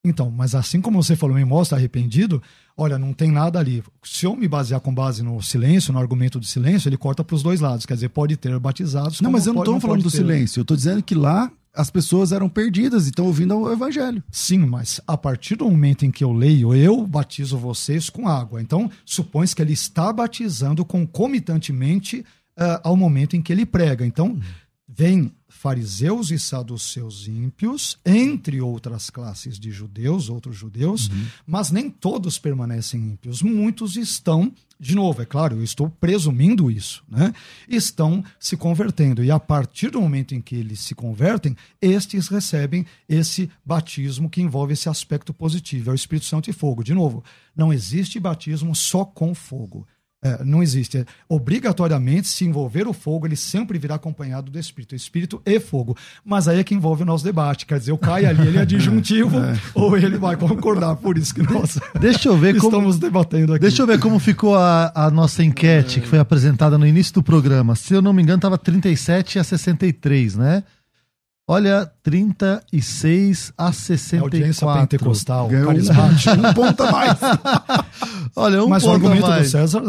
Então, mas assim como você falou, me mostra arrependido, olha, não tem nada ali. Se eu me basear com base no silêncio, no argumento do silêncio, ele corta para os dois lados. Quer dizer, pode ter batizados. Não, mas eu não estou falando do ter... silêncio. Eu estou dizendo que lá as pessoas eram perdidas e estão ouvindo o evangelho. Sim, mas a partir do momento em que eu leio, eu batizo vocês com água. Então, supõe que ele está batizando concomitantemente uh, ao momento em que ele prega. Então, vem fariseus e saduceus ímpios, entre outras classes de judeus, outros judeus, uhum. mas nem todos permanecem ímpios. Muitos estão, de novo, é claro, eu estou presumindo isso, né? Estão se convertendo. E a partir do momento em que eles se convertem, estes recebem esse batismo que envolve esse aspecto positivo, é o Espírito Santo e fogo. De novo, não existe batismo só com fogo. É, não existe. É, obrigatoriamente, se envolver o fogo, ele sempre virá acompanhado do Espírito. Espírito e fogo. Mas aí é que envolve o nosso debate. Quer dizer, o Caio ali, ele é disjuntivo é. ou ele vai concordar. Por isso que nós deixa eu ver estamos como, debatendo aqui. Deixa eu ver como ficou a, a nossa enquete, que foi apresentada no início do programa. Se eu não me engano, estava 37 a 63, né? Olha, 36 a 64. É audiência pentecostal. Ganhou um, um ponto a mais. Olha, um Mas o argumento do César,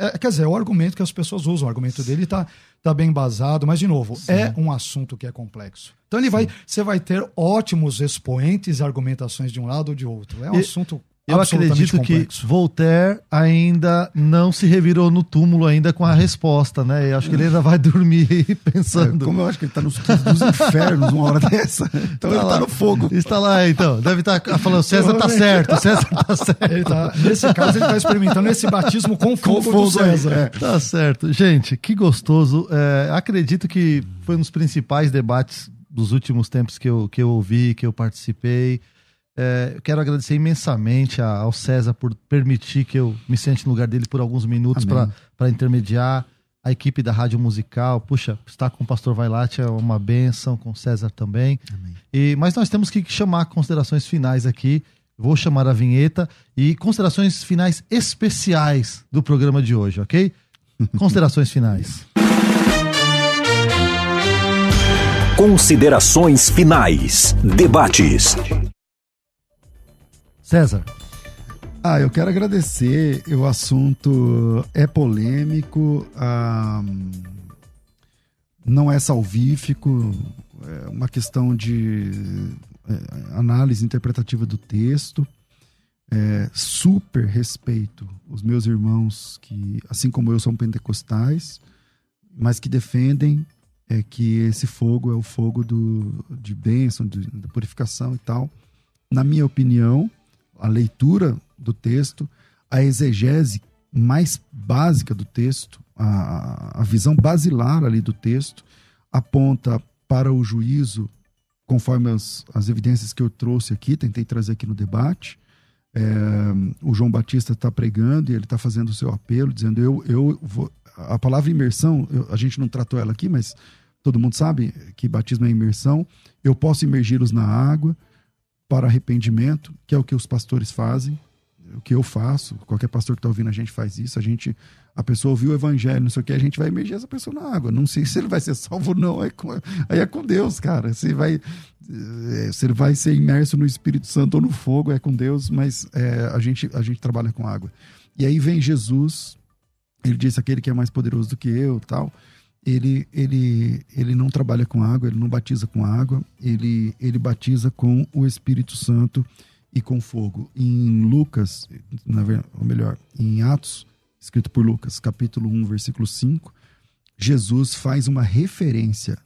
é, é, quer dizer, é o argumento que as pessoas usam. O argumento dele está tá bem embasado, mas, de novo, Sim. é um assunto que é complexo. Então ele vai, você vai ter ótimos expoentes e argumentações de um lado ou de outro. É um e, assunto eu acredito complexo. que Voltaire ainda não se revirou no túmulo ainda com a resposta, né? Eu acho que ele ainda vai dormir pensando. É, como eu acho que ele está nos dos infernos uma hora dessa. Então tá ele está no fogo. Está lá, então. Deve estar tá falando, César tá certo, César tá certo. Tá, nesse caso, ele está experimentando esse batismo com fogo, com fogo do César. É. Tá certo. Gente, que gostoso. É, acredito que foi um dos principais debates dos últimos tempos que eu, que eu ouvi, que eu participei. É, quero agradecer imensamente ao César por permitir que eu me sente no lugar dele por alguns minutos para intermediar. A equipe da Rádio Musical, puxa, estar com o pastor Vailate é uma benção, com o César também. E, mas nós temos que chamar considerações finais aqui. Vou chamar a vinheta e considerações finais especiais do programa de hoje, ok? Considerações finais. Considerações finais. Debates. César. Ah, eu quero agradecer. O assunto é polêmico, não é salvífico, é uma questão de é, análise interpretativa do texto. É, super respeito os meus irmãos que, assim como eu, são pentecostais, mas que defendem é, que esse fogo é o fogo do, de bênção, de, de purificação e tal. Na minha opinião, a leitura do texto, a exegese mais básica do texto, a, a visão basilar ali do texto, aponta para o juízo, conforme as, as evidências que eu trouxe aqui, tentei trazer aqui no debate. É, o João Batista está pregando e ele está fazendo o seu apelo, dizendo: Eu, eu vou. A palavra imersão, eu, a gente não tratou ela aqui, mas todo mundo sabe que batismo é imersão. Eu posso imergi-los na água para arrependimento, que é o que os pastores fazem o que eu faço, qualquer pastor que está ouvindo a gente faz isso, a gente, a pessoa ouviu o evangelho, não sei o que, a gente vai emergir essa pessoa na água. Não sei se ele vai ser salvo ou não, é com, aí é com Deus, cara. Se, vai, eh, se ele vai ser imerso no Espírito Santo ou no fogo, é com Deus, mas é, a, gente, a gente trabalha com água. E aí vem Jesus, ele disse aquele que é mais poderoso do que eu tal. Ele, ele, ele não trabalha com água, ele não batiza com água, ele, ele batiza com o Espírito Santo e com fogo. Em Lucas, ou melhor, em Atos, escrito por Lucas, capítulo 1, versículo 5, Jesus faz uma referência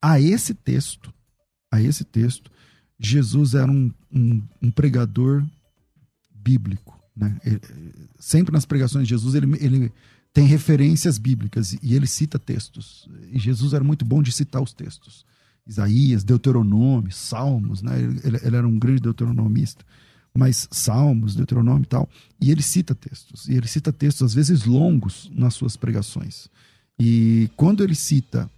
a esse texto. A esse texto. Jesus era um, um, um pregador bíblico. Né? Ele, sempre nas pregações de Jesus, ele, ele tem referências bíblicas e ele cita textos. E Jesus era muito bom de citar os textos. Isaías, Deuteronômio, Salmos, né? Ele, ele, era um grande deuteronomista, mas Salmos, Deuteronômio e tal. E ele cita textos, e ele cita textos às vezes longos nas suas pregações. E quando ele cita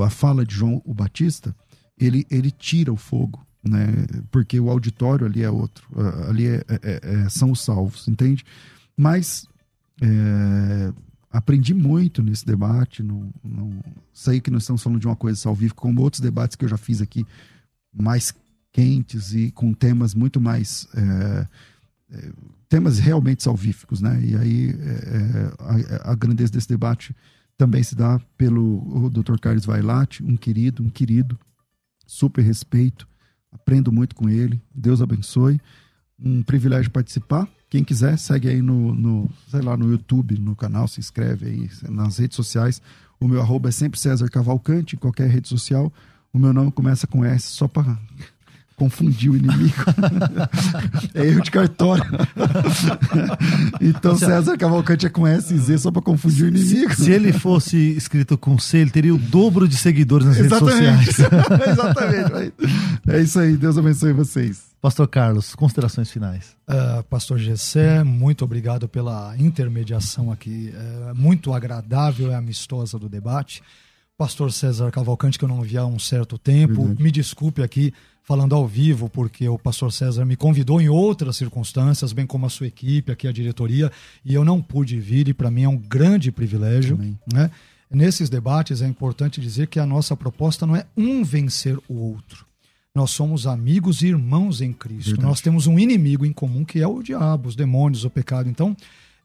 a fala de João o Batista, ele, ele tira o fogo, né? Porque o auditório ali é outro, ali é, é, é, são os salvos, entende? Mas é, aprendi muito nesse debate. Não, não, sei que nós estamos falando de uma coisa salvífica, como outros debates que eu já fiz aqui, mais quentes e com temas muito mais. É, é, temas realmente salvíficos, né? E aí é, é a, a, grandeza desse debate também se dá pelo Dr. Carlos Vailate, um querido, um querido, super respeito, aprendo muito com ele, Deus abençoe, um privilégio participar quem quiser, segue aí no, no, sei lá, no YouTube, no canal, se inscreve aí nas redes sociais. O meu arroba é sempre César Cavalcante, em qualquer rede social. O meu nome começa com S, só para confundir o inimigo. é erro de cartório. então César Cavalcante é com S e Z só para confundir o inimigo. Se, se, ele fosse escrito com C, ele teria o dobro de seguidores nas Exatamente. redes sociais. Exatamente. É isso aí. Deus abençoe vocês. Pastor Carlos, considerações finais. Uh, Pastor Gessé, muito obrigado pela intermediação aqui, uh, muito agradável e amistosa do debate. Pastor César Cavalcante, que eu não via há um certo tempo, Verdade. me desculpe aqui falando ao vivo, porque o pastor César me convidou em outras circunstâncias, bem como a sua equipe, aqui a diretoria, e eu não pude vir, e para mim é um grande privilégio. Né? Nesses debates é importante dizer que a nossa proposta não é um vencer o outro nós somos amigos e irmãos em Cristo. Verdade. Nós temos um inimigo em comum que é o diabo, os demônios, o pecado. Então,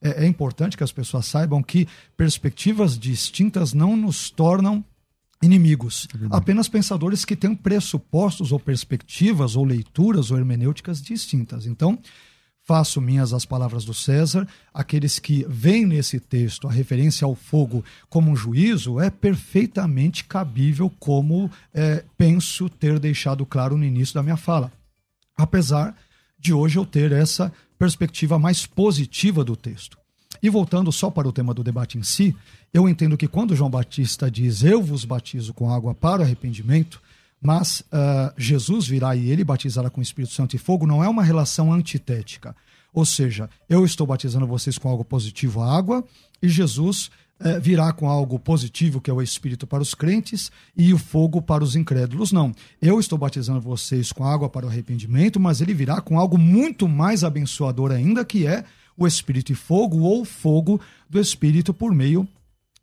é, é importante que as pessoas saibam que perspectivas distintas não nos tornam inimigos, é apenas pensadores que têm pressupostos ou perspectivas ou leituras ou hermenêuticas distintas. Então, Faço minhas as palavras do César. Aqueles que veem nesse texto a referência ao fogo como um juízo é perfeitamente cabível, como é, penso ter deixado claro no início da minha fala. Apesar de hoje eu ter essa perspectiva mais positiva do texto. E voltando só para o tema do debate em si, eu entendo que quando João Batista diz eu vos batizo com água para o arrependimento, mas uh, Jesus virá e ele batizará com o Espírito Santo e fogo não é uma relação antitética. Ou seja, eu estou batizando vocês com algo positivo, a água, e Jesus uh, virá com algo positivo, que é o Espírito para os crentes, e o fogo para os incrédulos. Não. Eu estou batizando vocês com água para o arrependimento, mas ele virá com algo muito mais abençoador ainda, que é o Espírito e fogo, ou fogo do Espírito por meio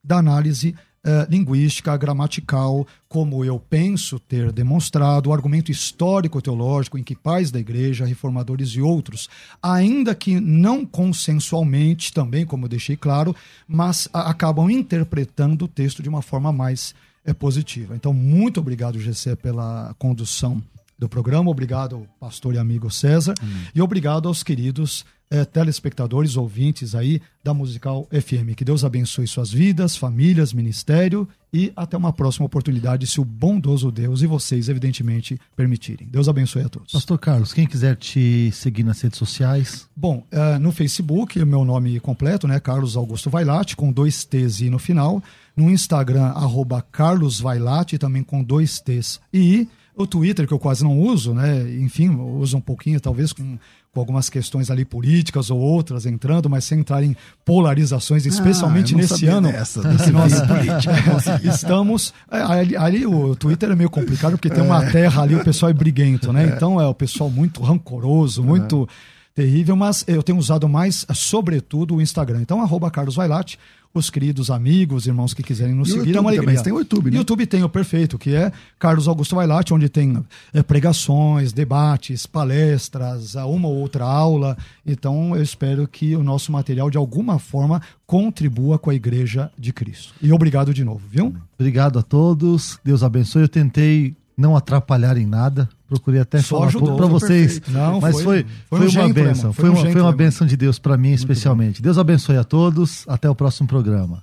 da análise eh, linguística, gramatical, como eu penso ter demonstrado, o argumento histórico-teológico em que pais da igreja, reformadores e outros, ainda que não consensualmente, também, como eu deixei claro, mas a, acabam interpretando o texto de uma forma mais é, positiva. Então, muito obrigado, GC, pela condução do programa. Obrigado, pastor e amigo César. E obrigado aos queridos eh, telespectadores, ouvintes aí da Musical FM. Que Deus abençoe suas vidas, famílias, ministério e até uma próxima oportunidade, se o bondoso Deus e vocês, evidentemente, permitirem. Deus abençoe a todos. Pastor Carlos, quem quiser te seguir nas redes sociais, Bom, eh, no Facebook, o meu nome completo, né? Carlos Augusto Vailate, com dois T's e no final. No Instagram, arroba Carlos Vailate, também com dois T's e I. O Twitter, que eu quase não uso, né? Enfim, uso um pouquinho, talvez com, com algumas questões ali políticas ou outras entrando, mas sem entrar em polarizações, especialmente eu não nesse ano. dessa, que desse nós estamos. é, Ali, ali o Twitter é meio complicado porque tem uma terra ali, o pessoal é briguento, né? Então é o pessoal muito rancoroso, muito terrível, mas eu tenho usado mais, sobretudo, o Instagram. Então, arroba Carlos Vailate, os queridos amigos, irmãos que quiserem nos E seguir, é YouTube uma também, alegria. você tem o YouTube, né? YouTube tem o perfeito, que é Carlos Augusto Vailate, onde tem é, pregações, debates, palestras, uma ou outra aula. Então, eu espero que o nosso material, de alguma forma, contribua com a Igreja de Cristo. E obrigado de novo, viu? obrigado a todos. Deus abençoe. Eu tentei não atrapalhar em nada. Procurei até Só falar para vocês. Não, mas foi- foi, foi foi, um uma benção. foi um uma, foi uma benção de Deus para mim, especialmente. Deus abençoe a todos. Até o próximo programa.